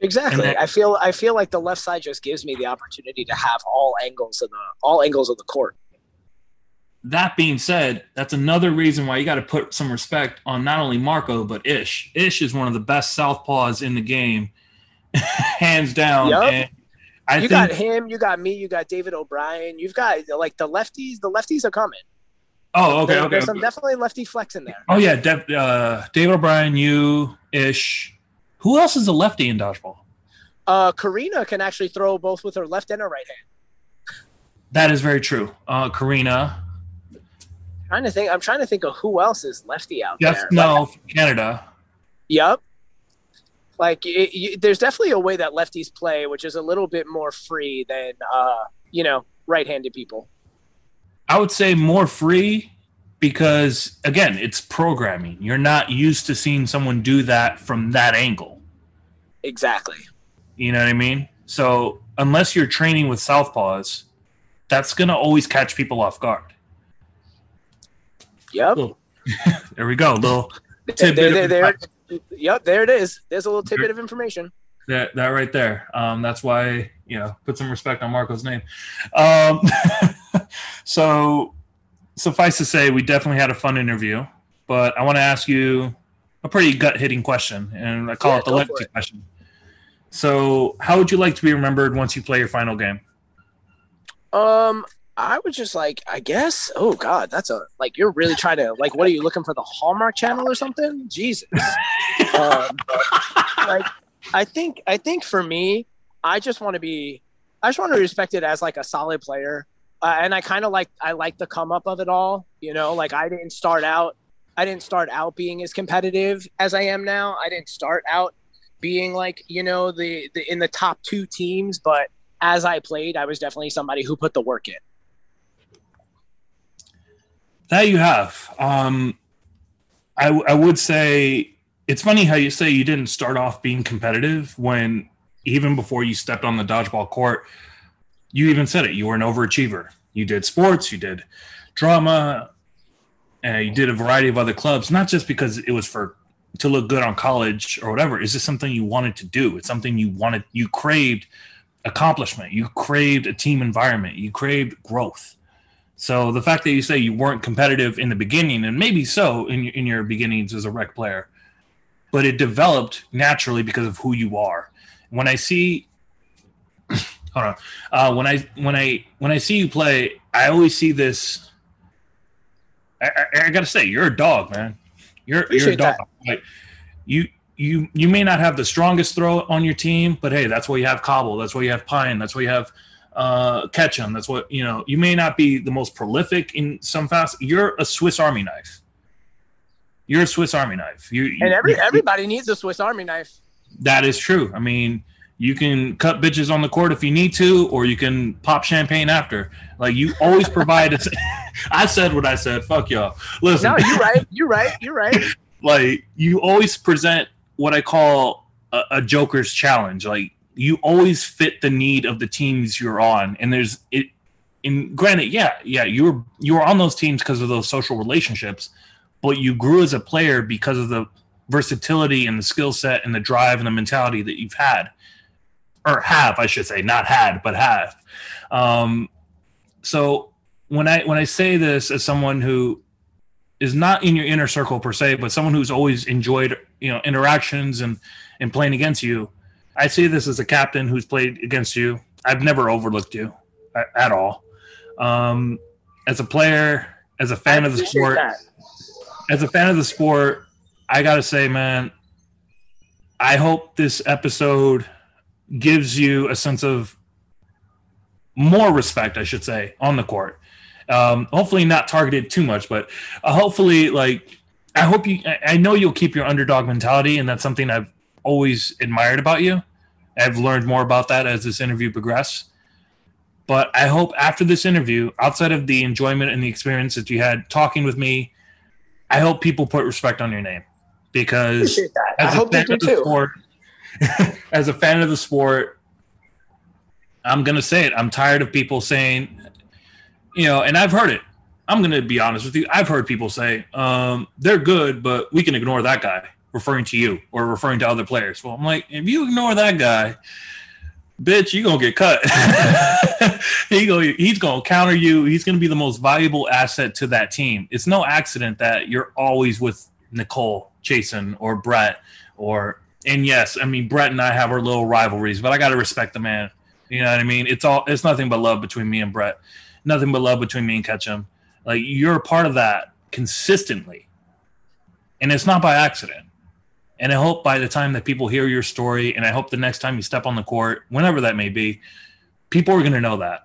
Exactly. That- I feel I feel like the left side just gives me the opportunity to have all angles of the all angles of the court. That being said, that's another reason why you got to put some respect on not only Marco but Ish. Ish is one of the best southpaws in the game, hands down. I you think got him, you got me, you got David O'Brien. You've got like the lefties. The lefties are coming. Oh okay There- okay, There's some definitely lefty flex in there. oh yeah Dev, uh, David O'Brien you ish who else is a lefty in dodgeball Uh, Karina can actually throw both with her left and her right hand. that is very true uh, Karina Trying to think. I'm trying to think of who else is lefty out Jeff there. no from Canada Yep. Like it, you, there's definitely a way that lefties play, which is a little bit more free than uh, you know right-handed people. I would say more free because again, it's programming. You're not used to seeing someone do that from that angle. Exactly. You know what I mean? So unless you're training with southpaws, that's gonna always catch people off guard. Yep. Cool. There we go, little There, tidbit there, of there, yep. There it is. There's a little tidbit of information. that that right there. Um, that's why you know put some respect on Marco's name. Um, so suffice to say, we definitely had a fun interview. But I want to ask you a pretty gut hitting question, and I call Yeah, it the legacy it. question. So, how would you like to be remembered once you play your final game? Um, I would just like, I guess. Oh God, that's a like you're really trying to like. What are you looking for the Hallmark Channel or something? Jesus. um, like, I think I think for me, I just want to be, I just want to be respected as like a solid player, uh, and I kind of like I like the come up of it all. You know, like I didn't start out, I didn't start out being as competitive as I am now. I didn't start out being like you know the, the in the top two teams, but as I played, I was definitely somebody who put the work in. That you have. Um, I, I would say it's funny how you say you didn't start off being competitive when even before you stepped on the dodgeball court, you even said it. You were an overachiever. You did sports, you did drama, and you did a variety of other clubs, not just because it was for to look good on college or whatever. It's just something you wanted to do. It's something you wanted, you craved accomplishment. You craved a team environment. You craved growth. So the fact that you say you weren't competitive in the beginning, and maybe so in in your beginnings as a rec player, but it developed naturally because of who you are. When I see, hold on, uh, when I when I when I see you play, I always see this. I, I, I gotta say, you're a dog, man. You're you're a dog. that. Like you you you may not have the strongest throw on your team, but hey, that's why you have Cobble. That's why you have Pine. That's why you have uh, Ketchum. That's what you know. You may not be the most prolific in some fast. You're a Swiss Army knife. You're a Swiss Army knife. You, you And every you- everybody needs a Swiss Army knife. that is true. I mean, you can cut bitches on the court if you need to, or you can pop champagne after. Like you always provide. A, I said what I said. Fuck y'all. Listen, No, you're right. You're right. You're right. like you always present what I call a, a Joker's challenge. Like you always fit the need of the teams you're on, and there's it. And granted, yeah, yeah, you were you were on those teams because of those social relationships, but you grew as a player because of the versatility and the skill set and the drive and the mentality that you've had, or have, I should say, not had, but have. Um, so when I when I say this as someone who is not in your inner circle per se, but someone who's always enjoyed you know interactions and and playing against you. I say this as a captain who's played against you. I've never overlooked you at, at all. Um, as a player, as a fan I of the sport, that. as a fan of the sport, I gotta say, man, I hope this episode gives you a sense of more respect, I should say, on the court. Um, hopefully, not targeted too much, but uh, hopefully, like, I hope you. I- know you'll keep your underdog mentality, and that's something I've always admired about you. I've learned more about that as this interview progressed. But I hope after this interview, outside of the enjoyment and the experience that you had talking with me, I hope people put respect on your name because. I hope they do too. sport, as a fan of the sport, I'm gonna say it. I'm tired of people saying, you know, and I've heard it. I'm gonna be honest with you. I've heard people say um, they're good, but we can ignore that guy, referring to you or referring to other players. Well, I'm like, if you ignore that guy, bitch, you gonna get cut. he go, he's gonna counter you. He's gonna be the most valuable asset to that team. It's no accident that you're always with Nicole, Jason, or Brett, or and yes, I mean Brett and I have our little rivalries, but I gotta respect the man. You know what I mean? It's all it's nothing but love between me and Brett. Nothing but love between me and Ketchum. Like you're a part of that consistently. And it's not by accident. And I hope by the time that people hear your story, and I hope the next time you step on the court, whenever that may be, people are going to know that.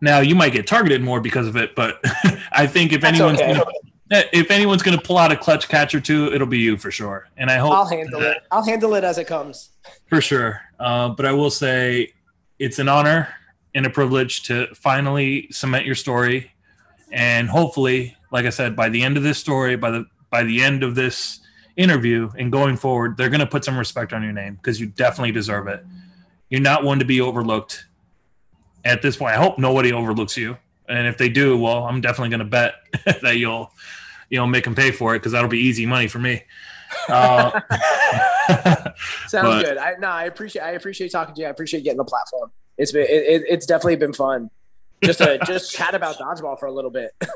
Now you might get targeted more because of it, but I think if That's anyone's okay. gonna, if anyone's going to pull out a clutch catch or two, it'll be you for sure. And I hope I'll handle it. I'll handle it as it comes. for sure. Uh, but I will say it's an honor and a privilege to finally cement your story, and hopefully, like I said, by the end of this story, by the by the end of this interview and going forward, they're going to put some respect on your name because you definitely deserve it. You're not one to be overlooked. At this point, I hope nobody overlooks you, and if they do, well, I'm definitely going to bet that you'll you know make them pay for it because that'll be easy money for me. Uh, Sounds But- good. I no, I appreciate I appreciate talking to you. I appreciate getting the platform. It's been it, it, it's definitely been fun. Just to just chat about dodgeball for a little bit.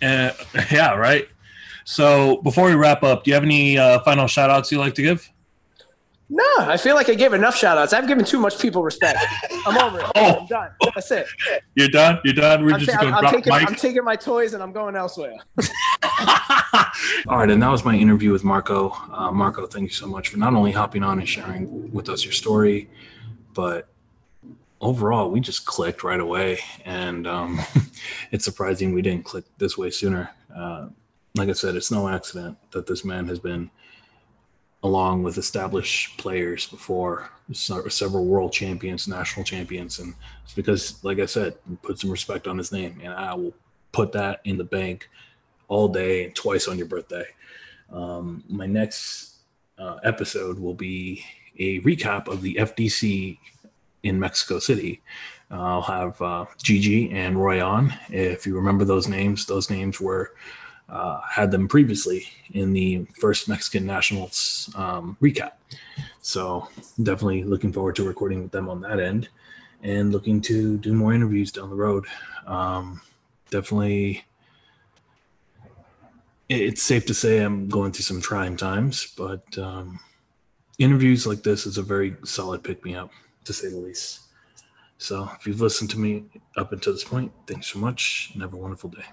Uh, yeah, right. So before we wrap up, do you have any uh, final shout outs you'd like to give? No, I feel like I gave enough shout outs. I've given too much people respect. I'm over it. Oh. I'm done. That's it. You're done? You're done? We're I'm, just ta- going to drop taking the? I'm taking my toys and I'm going elsewhere. All right, and that was my interview with Marco. Uh, Marco, thank you so much for not only hopping on and sharing with us your story, but overall, we just clicked right away. And um, it's surprising we didn't click this way sooner. Uh, like I said, it's no accident that this man has been, along with established players before, several world champions, national champions. And it's because, like I said, put some respect on his name. And I will put that in the bank all day and twice on your birthday. Um, my next uh, episode will be a recap of the FDC in Mexico City. Uh, I'll have uh, Gigi and Roy on. If you remember those names, those names were uh, had them previously in the first Mexican Nationals um, recap. So definitely looking forward to recording with them on that end, and looking to do more interviews down the road. Um, definitely it's safe to say I'm going through some trying times, but um, interviews like this is a very solid pick me up, to say the least. So if you've listened to me up until this point, thanks so much and have a wonderful day.